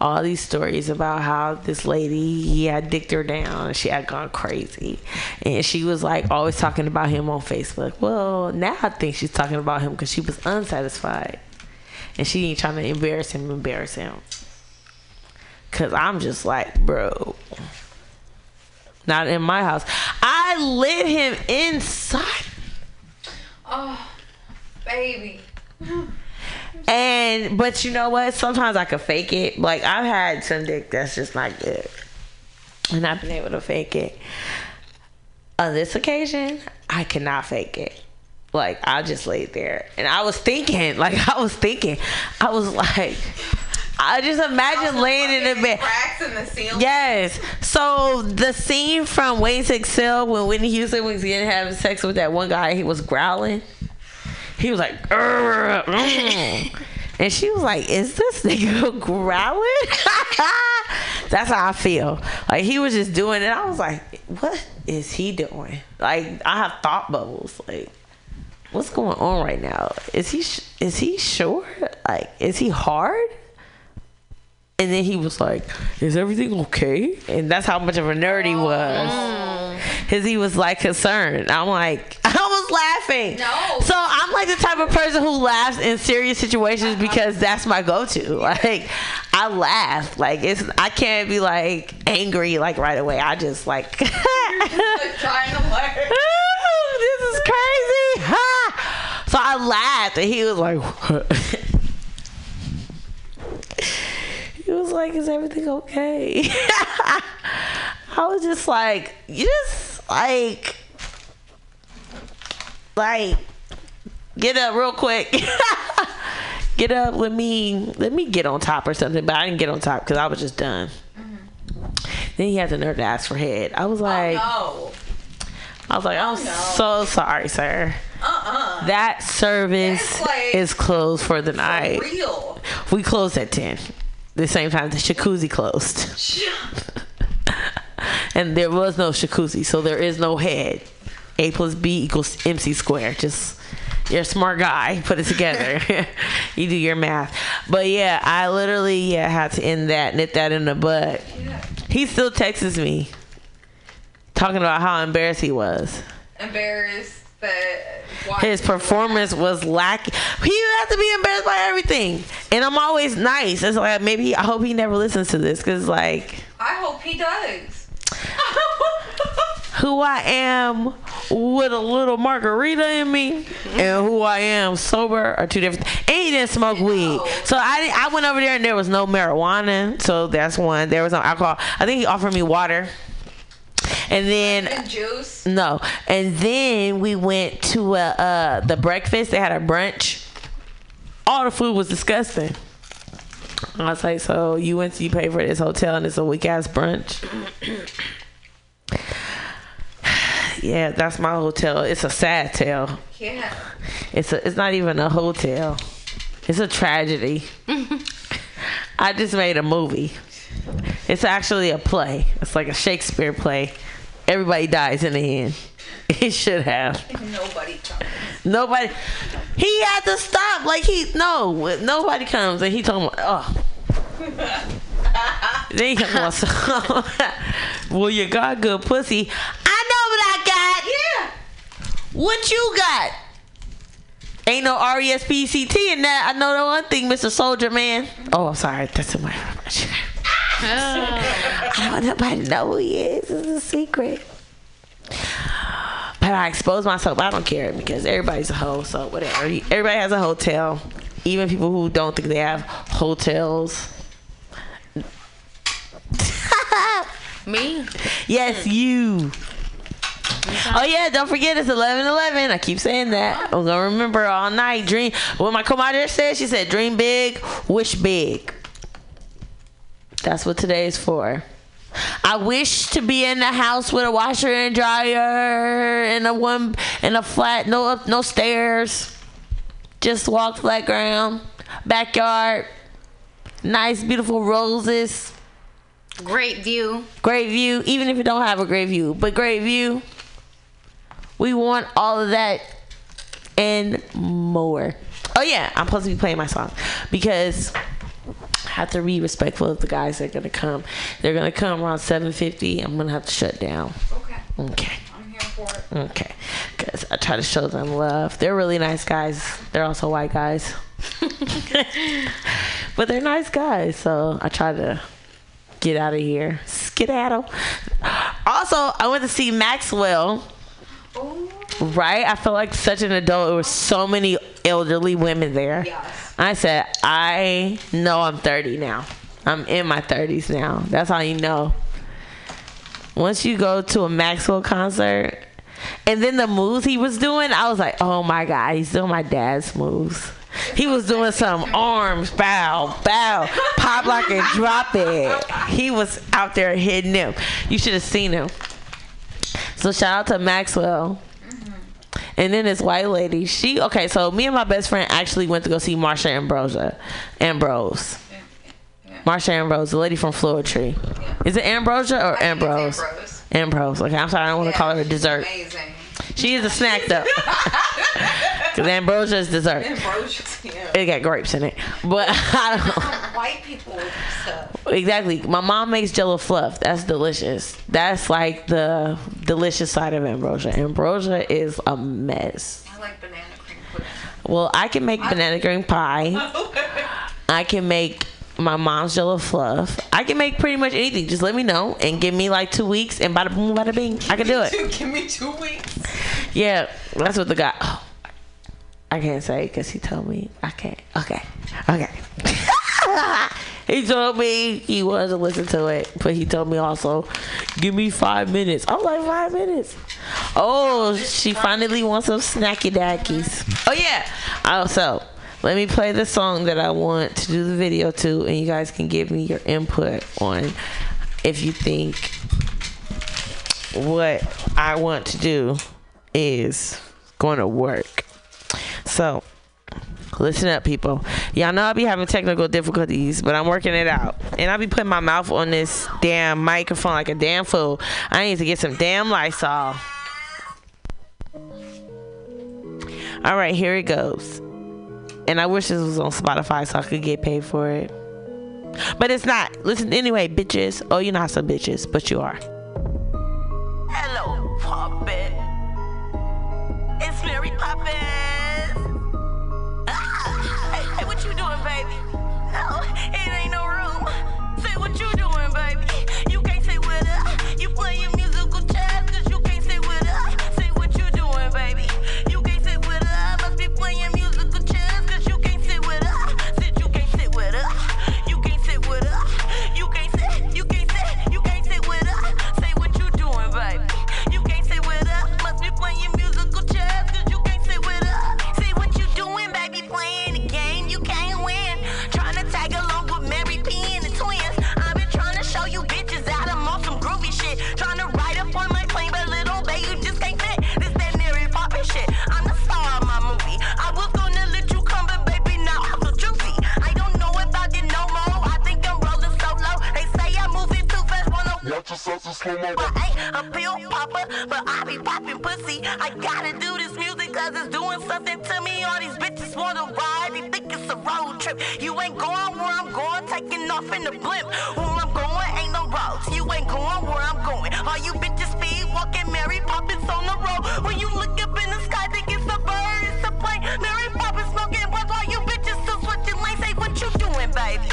all these stories about how this lady he had dicked her down and she had gone crazy. And she was like always talking about him on facebook. Well now i think she's talking about him because she was unsatisfied. And she ain't trying to embarrass him embarrass him. Because i'm just like bro not in my house. I lit him inside Oh, baby. And but you know what? Sometimes I could fake it. Like I've had some dick that's just not good, and I've been able to fake it. On this occasion, I cannot fake it. Like I just laid there, and I was thinking, like I was thinking, I was like, I just imagine laying in the bed. Cracks in the ceiling. Yes. So the scene from Waiting to Exhale when Whitney Houston was getting having sex with that one guy, he was growling. He was like, "Urgh, mm." and she was like, "Is this nigga growling?" That's how I feel. Like he was just doing it. I was like, "What is he doing?" Like I have thought bubbles. Like, what's going on right now? Is he sh- is he sure? Like, is he hard? And then he was like, "Is everything okay?" And that's how much of a nerd he was. Mm. Cause he was like concerned. I'm like, I was laughing. No. So I'm like the type of person who laughs in serious situations because that's my go-to. Like, I laugh. Like it's I can't be like angry like right away. I just like, Like trying to learn. "Ooh, this is crazy. Ha! So I laughed and he was like, was like, is everything okay? I was just like, you just like, like, get up real quick. get up. Let me let me get on top or something. But I didn't get on top because I was just done. Mm-hmm. Then he had the nerve to ask for head. I was oh, like, No. I was like, I'm oh, so sorry, sir. Uh-uh. That service like- is closed for the night. Real. We closed at ten. The same time the jacuzzi closed. and there was no jacuzzi, so there is no head. A plus B equals MC squared. Just you're a smart guy. Put it together. you do your math. But yeah, I literally yeah had to end that, nip that in the bud. He still texts me, talking about how embarrassed he was. Embarrassed His performance was lacking. He had to be embarrassed by everything, and I'm always nice. It's like maybe I hope he never listens to this because like I hope he does. who I am with a little margarita in me and who I am sober are two different. And he didn't smoke weed, so I I went over there and there was no marijuana, so that's one. There was no alcohol. I think he offered me water, and then And juice. no, and then we went to uh, uh the breakfast. They had a brunch. All the food was disgusting. I was like, so you went to you pay for this hotel and it's a weak ass brunch. yeah, that's my hotel. It's a sad tale. Yeah. It's a, it's not even a hotel. It's a tragedy. I just made a movie. It's actually a play. It's like a Shakespeare play. Everybody dies in the end. He should have. Nobody comes. Nobody. He had to stop. Like he no. Nobody comes and he talking about oh. then he so, well you got good pussy. I know what I got. Yeah. What you got? Ain't no R E S P C T in that. I know the one thing, Mr. Soldier Man. Oh, I'm sorry. That's in my. I don't want nobody to know who he is. It's a secret. But I expose myself. I don't care because everybody's a hoe. So whatever. Everybody has a hotel. Even people who don't think they have hotels. Me? Yes, mm. you. Mm-hmm. Oh yeah, don't forget it's eleven eleven. I keep saying that. I'm gonna remember all night. Dream. What my comadre said, she said, "Dream big, wish big." That's what today is for. I wish to be in the house with a washer and dryer and a one and a flat, no up, no stairs. Just walk flat ground, backyard, nice, beautiful roses. Great view. Great view, even if you don't have a great view, but great view. We want all of that and more. Oh yeah, I'm supposed to be playing my song because have to be respectful of the guys that are gonna come. They're gonna come around 7:50. I'm gonna have to shut down. Okay. Okay. I'm here for it. Okay. Because I try to show them love. They're really nice guys. They're also white guys. but they're nice guys. So I try to get out of here. Skedaddle. Also, I went to see Maxwell. Oh. Right? I felt like such an adult. There were so many elderly women there. Yes. I said, I know I'm 30 now. I'm in my 30s now. That's how you know. Once you go to a Maxwell concert, and then the moves he was doing, I was like, oh my God, he's doing my dad's moves. He was doing some arms, bow, bow, pop like and drop it. He was out there hitting them. You should have seen him. So shout out to Maxwell. And then this white lady, she okay. So me and my best friend actually went to go see Marsha Ambrosia, Ambrose. Marsha Ambrose, the lady from Floetry. Is it Ambrosia or Ambrose? Ambrose. Ambrose. Okay, I'm sorry. I don't want to call her a dessert. Amazing. She is a snack though. Because ambrosia is dessert. Ambrosia, yeah. It got grapes in it, but I don't. White people stuff. Exactly. My mom makes Jello fluff. That's delicious. That's like the delicious side of ambrosia. Ambrosia is a mess. I like banana cream pudding. Well, I can make banana cream pie. I can make my mom's Jello fluff. I can make pretty much anything. Just let me know and give me like two weeks and bada boom, bada bing. I can do it. Give me two weeks. Yeah, that's what the guy. Oh, I can't say because he told me I can't. Okay, okay. he told me he wanted to listen to it, but he told me also, give me five minutes. I'm like five minutes. Oh, she finally wants some snacky dackies. Oh yeah. Oh, also, let me play the song that I want to do the video to, and you guys can give me your input on if you think what I want to do is going to work. So, listen up, people. Y'all know I be having technical difficulties, but I'm working it out. And I be putting my mouth on this damn microphone like a damn fool. I need to get some damn Lysol. All right, here it goes. And I wish this was on Spotify so I could get paid for it. But it's not. Listen anyway, bitches. Oh, you're not some bitches, but you are. Hello, puppet. It's Mary Poppins. Baby? Oh, it ain't no room. Say what you doing, wanna in slow mo. I ain't a pill popper, but I be popping pussy. I gotta do this music cause it's doing something to me. All these bitches wanna ride, they think it's a road trip. You ain't going where I'm going, taking off in the blimp. Where I'm going ain't no roads. You ain't going where I'm going. All you bitches speed walking, Mary Poppins on the road. When you look up in the sky, think it's a bird, it's a plane. Mary Poppins smoking blunt while you bitches still switching lanes. Say what you doing, baby.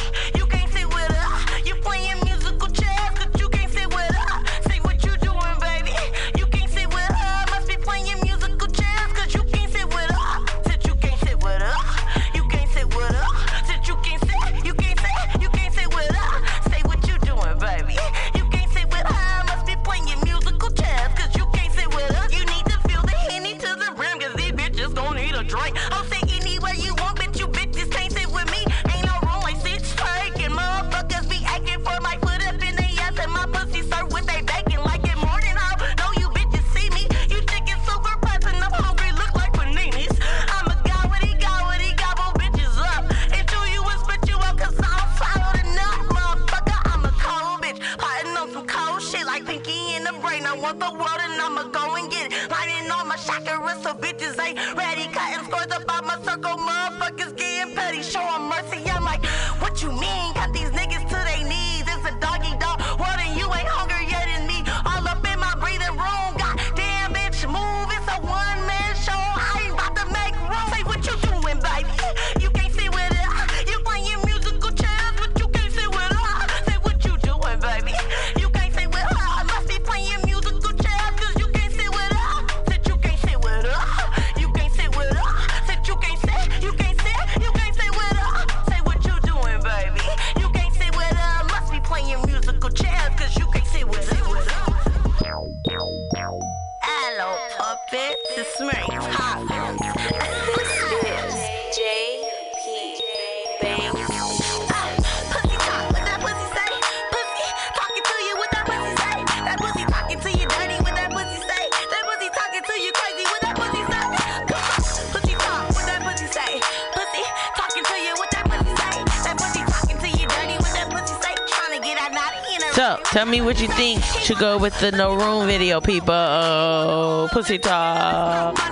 Me what you think should go with the no room video, people. Pussy talk.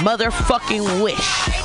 Motherfucking wish.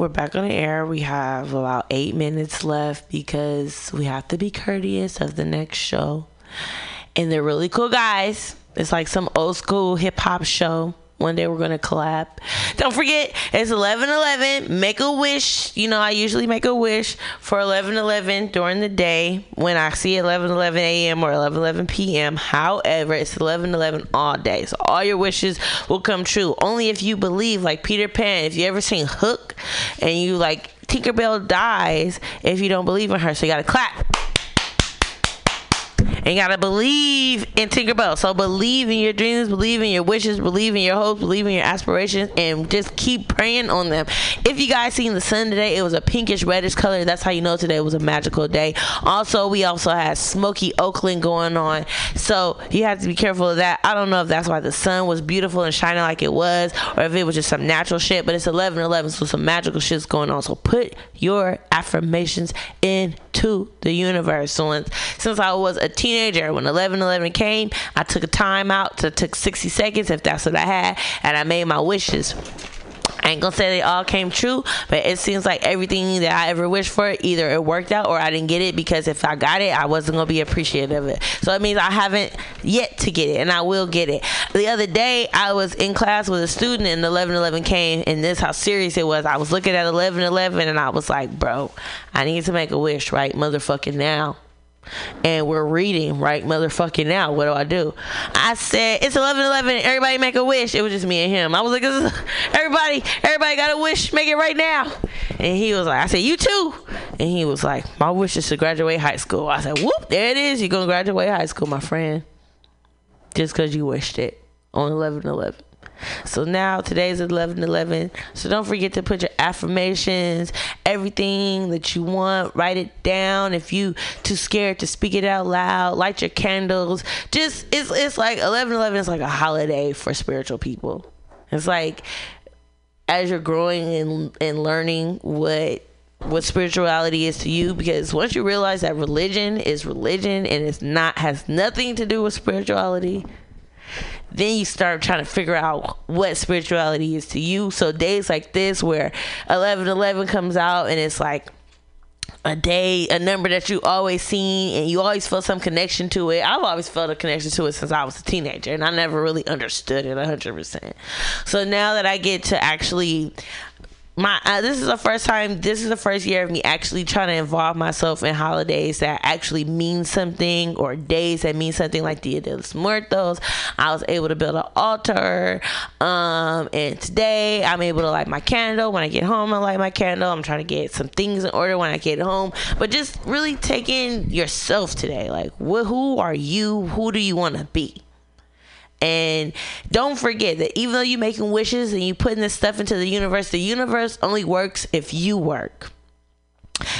We're back on the air. We have about eight minutes left because we have to be courteous of the next show. And they're really cool guys. It's like some old school hip hop show. One day we're gonna collab. Don't forget, it's eleven eleven. Make a wish. You know, I usually make a wish for eleven eleven during the day when I see eleven eleven a.m. or eleven eleven p.m. However, it's eleven eleven all day, so all your wishes will come true. Only if you believe, like Peter Pan. If you ever seen Hook, and you like Tinkerbell dies if you don't believe in her, so you gotta clap and gotta believe in Tinkerbell. So believe in your dreams, believe in your wishes, believe in your hopes, believe in your aspirations, and just keep praying on them. If you guys seen the sun today, it was a pinkish reddish color. That's how you know today was a magical day. Also, we also had smoky Oakland going on, so you have to be careful of that. I don't know if that's why the sun was beautiful and shining like it was, or if it was just some natural shit. But it's 11:11, so some magical shit's going on. So put your affirmations into the universe. Since I was a teenager, when 11:11 came, I took a time out. To took 60 seconds, if that's what I had, and I made my wishes. I ain't gonna say they all came true, but it seems like everything that I ever wished for, either it worked out or I didn't get it because if I got it, I wasn't gonna be appreciative of it. So it means I haven't yet to get it, and I will get it. The other day, I was in class with a student, and 1111 came, and this how serious it was. I was looking at 1111, and I was like, bro, I need to make a wish right motherfucking now and we're reading right motherfucking now. What do i do? I said it's 11 11 everybody make a wish. It was just me and him. I was like everybody everybody got a wish. Make it right now. And he was like i said you too. And he was like my wish is to graduate high school. I said whoop there it is. You're gonna graduate high school my friend. Just because you wished it on 11 11 so now today's 11 11. So don't forget to put your affirmations, everything that you want, write it down. If you too scared to speak it out loud, light your candles. Just it's it's like 11 11 is like a holiday for spiritual people. It's like as you're growing and and learning what what spirituality is to you because once you realize that religion is religion and it's not has nothing to do with spirituality then you start trying to figure out what spirituality is to you. So days like this where eleven eleven comes out and it's like a day, a number that you always seen and you always felt some connection to it. I've always felt a connection to it since I was a teenager and I never really understood it 100%. So now that I get to actually my uh, this is the first time this is the first year of me actually trying to involve myself in holidays that actually mean something or days that mean something like Dia de los Muertos. I was able to build an altar um and today I'm able to light my candle. When I get home I light my candle. I'm trying to get some things in order when I get home. But just really take in yourself today like wh- who are you? Who do you want to be and don't forget that even though you're making wishes and you're putting this stuff into the universe, the universe only works if you work.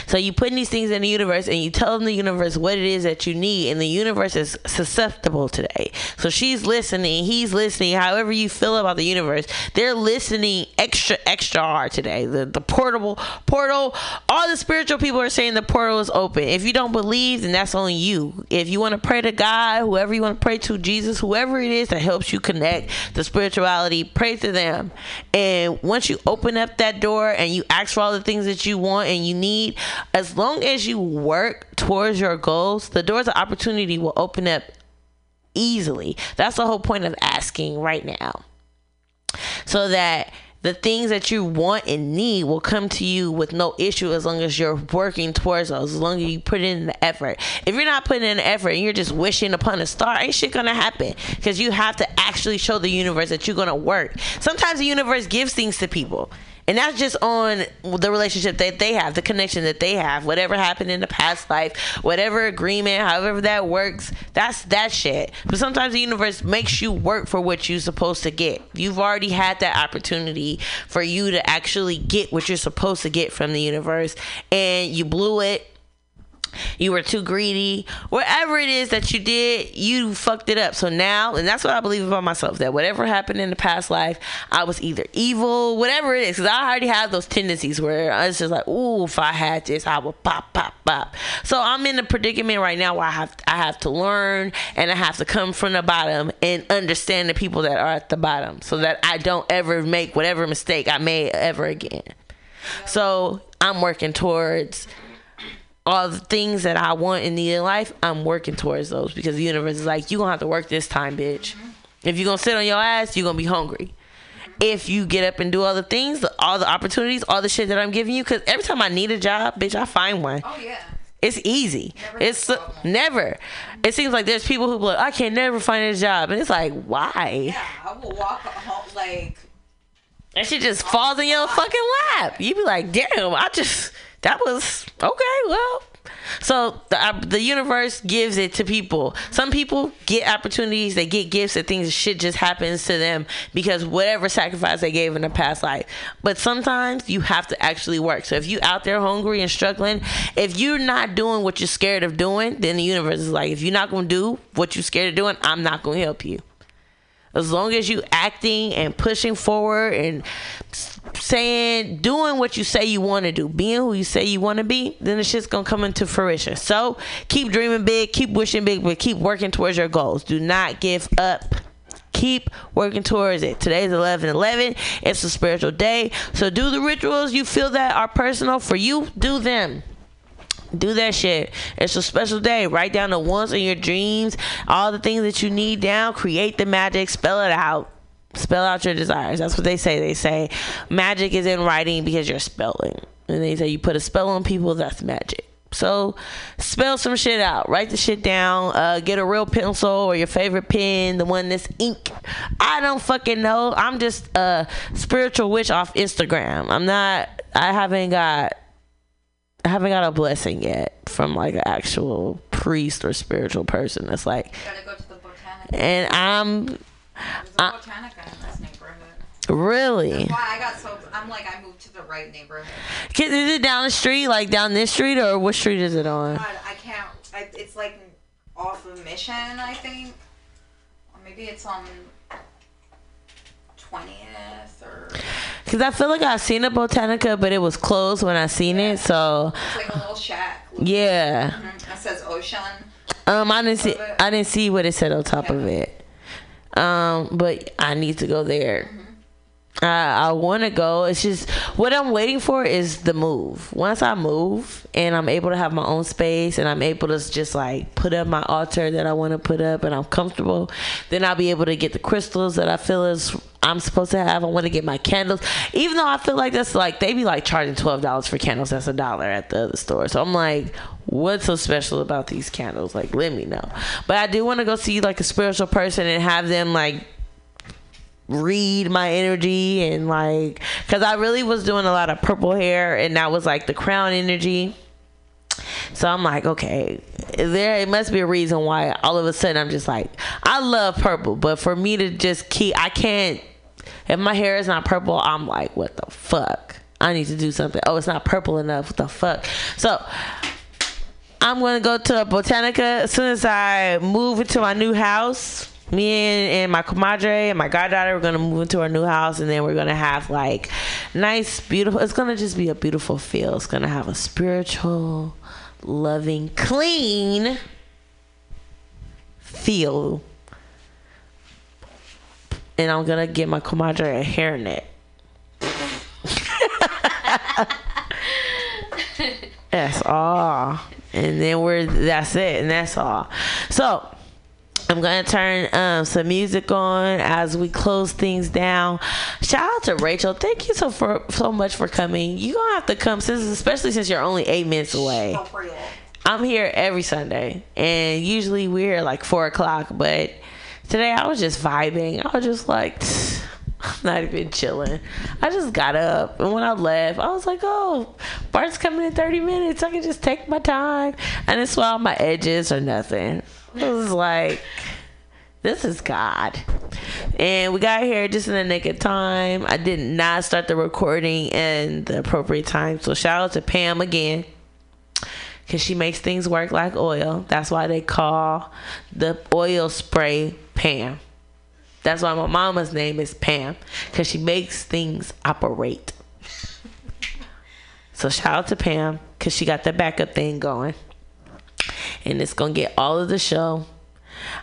So you putting these things in the universe and you telling the universe what it is that you need, and the universe is susceptible today. So she's listening, he's listening. However you feel about the universe, they're listening extra extra hard today. The the portable portal, all the spiritual people are saying the portal is open. If you don't believe, then that's on you. If you want to pray to God, whoever you want to pray to, Jesus, whoever it is that helps you connect the spirituality, pray to them. And once you open up that door and you ask for all the things that you want and you need, as long as you work towards your goals, the doors of opportunity will open up easily. That's the whole point of asking right now. So that the things that you want and need will come to you with no issue as long as you're working towards those, as long as you put in the effort. If you're not putting in the effort and you're just wishing upon a star, ain't shit gonna happen because you have to actually show the universe that you're gonna work. Sometimes the universe gives things to people. And that's just on the relationship that they have, the connection that they have, whatever happened in the past life, whatever agreement, however that works, that's that shit. But sometimes the universe makes you work for what you're supposed to get. You've already had that opportunity for you to actually get what you're supposed to get from the universe, and you blew it you were too greedy, whatever it is that you did, you fucked it up. So now, and that's what I believe about myself that whatever happened in the past life, I was either evil, whatever it is, because I already have those tendencies where I was just like, ooh, if I had this, I would pop, pop, pop. So I'm in a predicament right now where I have I have to learn and I have to come from the bottom and understand the people that are at the bottom, so that I don't ever make whatever mistake I made ever again. So I'm working towards all the things that I want and need in life, I'm working towards those because the universe is like, you're gonna have to work this time, bitch. If you're gonna sit on your ass, you're gonna be hungry. If you get up and do all the things, all the opportunities, all the shit that I'm giving you, because every time I need a job, bitch, I find one. Oh yeah. It's easy. it's uh, never. It seems like there's people who like, I can never find a job, and it's like, why? Yeah, I will walk home like That shit just falls in your fucking lap. You be like, damn, I just that was okay. Well, so the uh, the universe gives it to people. Some people get opportunities, they get gifts, and things shit just happens to them because whatever sacrifice they gave in the past life. But sometimes you have to actually work. So if you out there hungry and struggling, if you're not doing what you're scared of doing, then the universe is like, if you're not gonna do what you're scared of doing, I'm not gonna help you as long as you acting and pushing forward and saying doing what you say you want to do being who you say you want to be then the shit's gonna come into fruition. So keep dreaming big keep wishing big but keep working towards your goals. Do not give up. Keep working towards it. Today's 11 11 it's a spiritual day. So do the rituals you feel that are personal for you. Do them do that shit. It's a special day. Write down the ones in your dreams, all the things that you need down. Create the magic. Spell it out. Spell out your desires. That's what they say. They say magic is in writing because you're spelling. And they say you put a spell on people, that's magic. So spell some shit out. Write the shit down. Uh, get a real pencil or your favorite pen, the one that's ink. I don't fucking know. I'm just a spiritual witch off Instagram. I'm not. I haven't got I haven't got a blessing yet from like an actual priest or spiritual person. That's like, gotta go to the botanic. and I'm There's a I- botanica in this neighborhood. really. That's why I got so I'm like I moved to the right neighborhood. Is it down the street, like down this street, or what street is it on? God, I can't. I, it's like off of Mission, I think, or maybe it's on twentieth or Because I feel like I've seen a Botanica, but it was closed when I seen it. So it's like a little shack. yeah, Mhm. It says Ocean. um, I didn't see. I didn't see what it said on top of it. Um, but I need to go there. I, I want to go. It's just what I'm waiting for is the move. Once I move and I'm able to have my own space and I'm able to just like put up my altar that I want to put up and I'm comfortable, then I'll be able to get the crystals that I feel is I'm supposed to have. I want to get my candles, even though I feel like that's like they be like charging twelve dollars for candles. That's a dollar at the other store. So I'm like, what's so special about these candles? Like, let me know. But I do want to go see like a spiritual person and have them like read my energy and like because i really was doing a lot of purple hair and that was like the crown energy so i'm like okay there it must be a reason why all of a sudden i'm just like i love purple but for me to just keep i can't if my hair is not purple i'm like what the fuck i need to do something oh it's not purple enough what the fuck so I'm gonna go to a Botanica as soon as I move into my new house. Me and, and my comadre and my goddaughter are gonna move into our new house, and then we're gonna have like nice, beautiful. It's gonna just be a beautiful feel. It's gonna have a spiritual, loving, clean feel. And I'm gonna get my comadre a hairnet. That's all. And then we're that's it, and that's all. So I'm gonna turn um, some music on as we close things down. Shout out to Rachel. Thank you so for so much for coming. You gonna have to come since especially since you're only eight minutes away. I'm here every Sunday, and usually we're here like four o'clock. But today I was just vibing. I was just like, I'm not even chilling. I just got up, and when I left, I was like, "Oh, Bart's coming in 30 minutes. I can just take my time." I didn't my edges or nothing. It was like, this is God. And we got here just in the nick of time. I did not start the recording in the appropriate time. So shout out to Pam again. Cause she makes things work like oil. That's why they call the oil spray Pam. That's why my mama's name is Pam. Cause she makes things operate. So shout out to Pam. Cause she got the backup thing going and it's gonna get all of the show.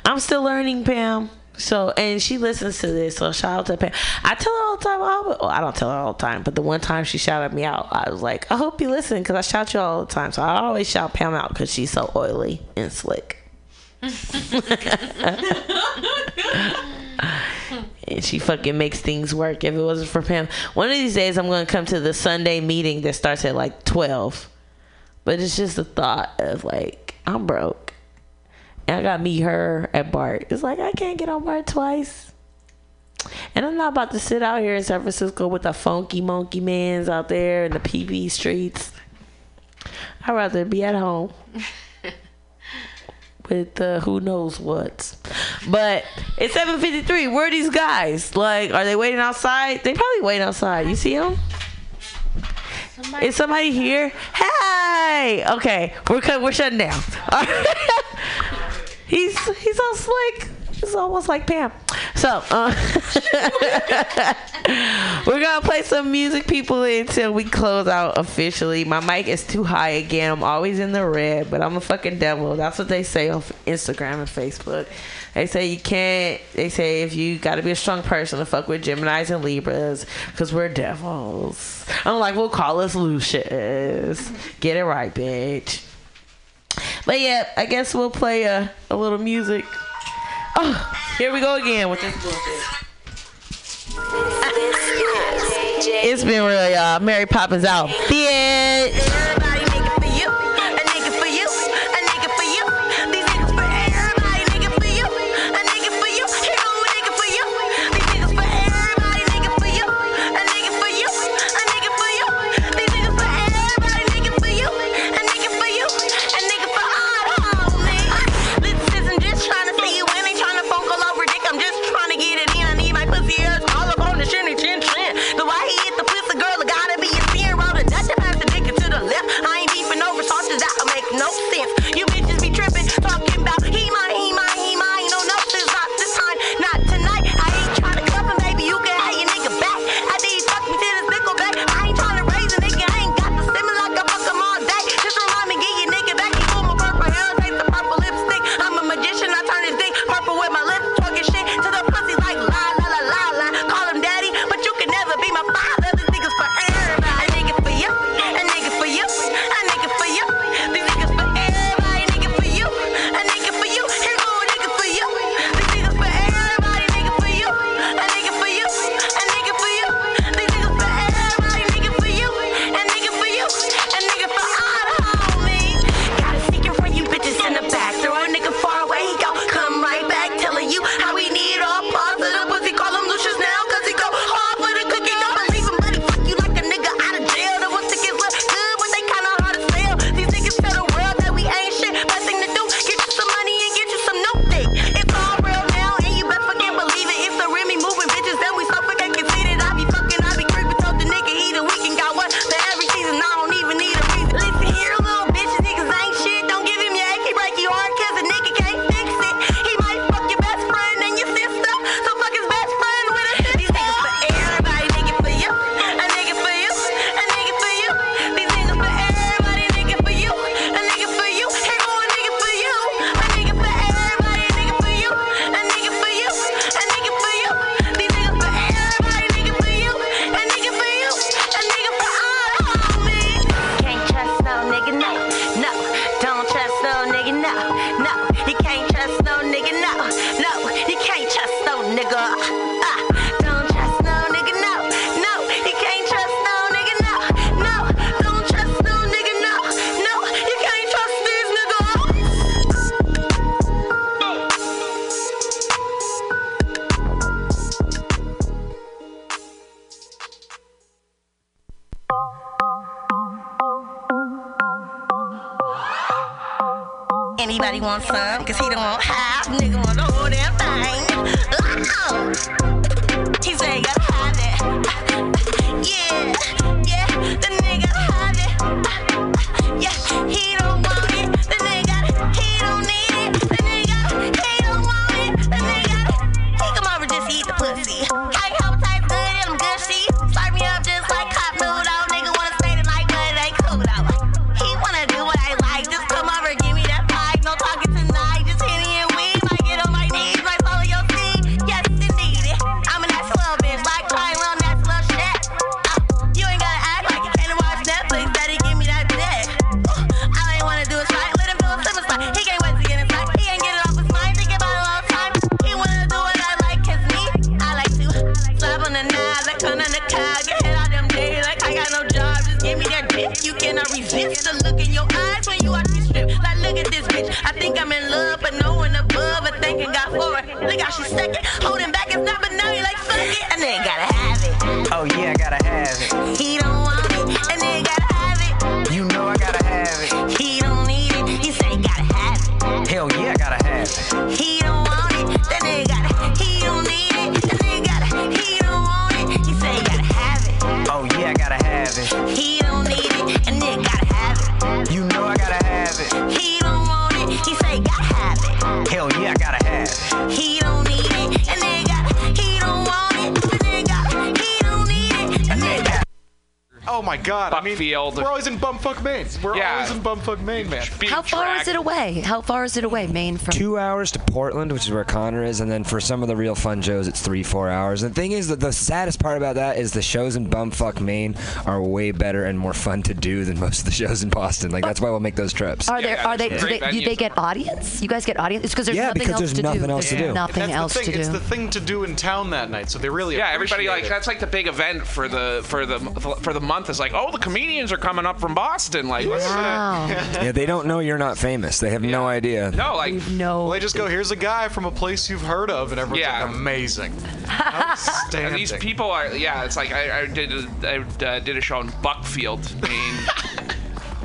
I'm still learning, Pam. So and she listens to this, so shout out to Pam. I tell her all the time. Oh, well, I don't tell her all the time, but the one time she shouted me out, I was like, I hope you listen because I shout you all the time. So I always shout Pam out because she's so oily and slick. And she fucking makes things work. If it wasn't for Pam, one of these days I'm gonna come to the Sunday meeting that starts at like twelve. But it's just the thought of like I'm broke, and I got me her at Bart. It's like I can't get on Bart twice, and I'm not about to sit out here in San Francisco with the funky monkey mans out there in the PB streets. I'd rather be at home with uh, who knows what. But it's 7:53. Where are these guys? Like, are they waiting outside? They probably waiting outside. You see them? Is somebody here? Hey, okay, we're cut. We're shutting down. he's he's all slick. It's almost like Pam. So uh, we're gonna play some music, people, until we close out officially. My mic is too high again. I'm always in the red, but I'm a fucking devil. That's what they say on Instagram and Facebook. They say you can't. They say if you got to be a strong person to fuck with Gemini's and Libras, because we're devils. I'm like, we'll call us Lucius. Get it right, bitch. But yeah, I guess we'll play a, a little music. Oh, here we go again with this bullshit. It's been real, y'all. Mary Poppins out, bitch. My god. I bumfuck Maine. We're Yeah. always in bumfuck Maine, man. How far is it away? How far is it away, Maine from? Two hours to Portland, which is where Connor is, and then for some of the real fun shows, it's three, four hours. And the thing is that the saddest part about that is the shows in Bumfuck, Maine, are way better and more fun to do than most of the shows in Boston. Like that's why we'll make those trips. Are there? Are they? Do they, do they get audience? You guys get audience? It's because there's Yeah, nothing because else there's to nothing do. else to do. Nothing That's else the thing. to It's the thing to do in town that night, so they really Yeah, everybody appreciate like it. that's like the big event for the for the for the month. Is like, oh, the comedians are coming up from Boston. Like, let's, uh, yeah, they don't know you're not famous. They have no idea. no, like no. Well, they just go, here's a guy from a place you've heard of, and everyone's Yeah. like, amazing. And these people are yeah. It's like I, I did a, I uh, did a show in Buckfield, Maine,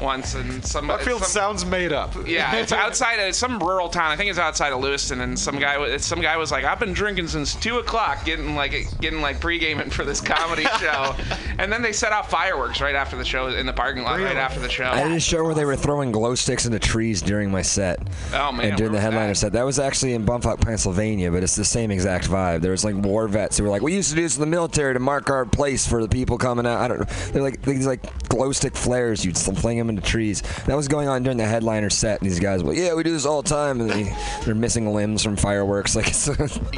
once, and some Buckfield some, sounds made up. Yeah, it's outside of some rural town. I think it's outside of Lewiston, and some guy, some guy was like, "I've been drinking since two o'clock, getting like getting like pre-gaming for this comedy show," and then they set off fireworks right after the show in the parking lot, right after the show. I did a show where they were throwing glow sticks into trees during my set. Oh, man, And during the where was headliner set, that was actually in Bumfuck, Pennsylvania, but it's the same exact vibe. There was like war vets who were like, "We used to do this in the military to mark our place for the people coming out." I don't know. They're like these like glow stick flares. You'd fling them into trees. That was going on during the headliner set, and these guys were like, "Yeah, we do this all the time," and they, they're missing limbs from fireworks. Like, it's,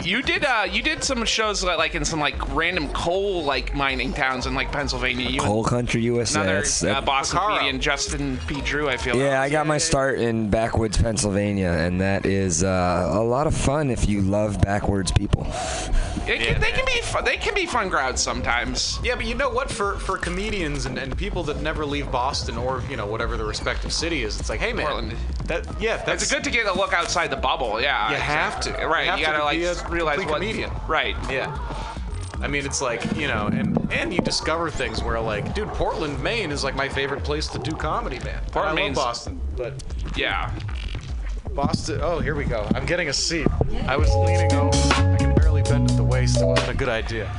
You did uh you did some shows like like in some like random coal like mining towns in like Pennsylvania. You coal country USA. Another That's- uh, that- Boston comedian, Justin P. Drew. I feel. Yeah, I got my start in backwoods Pennsylvania, and that is uh, a lot of fun if you love backwards people. It can, they can be fun, they can be fun crowds sometimes. Yeah, but you know what? For for comedians and, and people that never leave Boston or you know whatever the respective city is, it's like, hey man, Portland. that yeah, that's it's good to get a look outside the bubble. Yeah, You have to. Right, You you, have to gotta be like a realize what comedian. Right. Yeah. I mean, it's like you know, and and you discover things where like, dude, Portland, Maine is like my favorite place to do comedy, man. Portland, I love Boston, but Yeah. Boston. Oh, here we go. I'm getting a seat. I was leaning over. I can barely bend at the waist. It wasn't a good idea.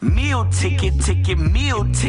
Meal ticket, ticket, meal ticket.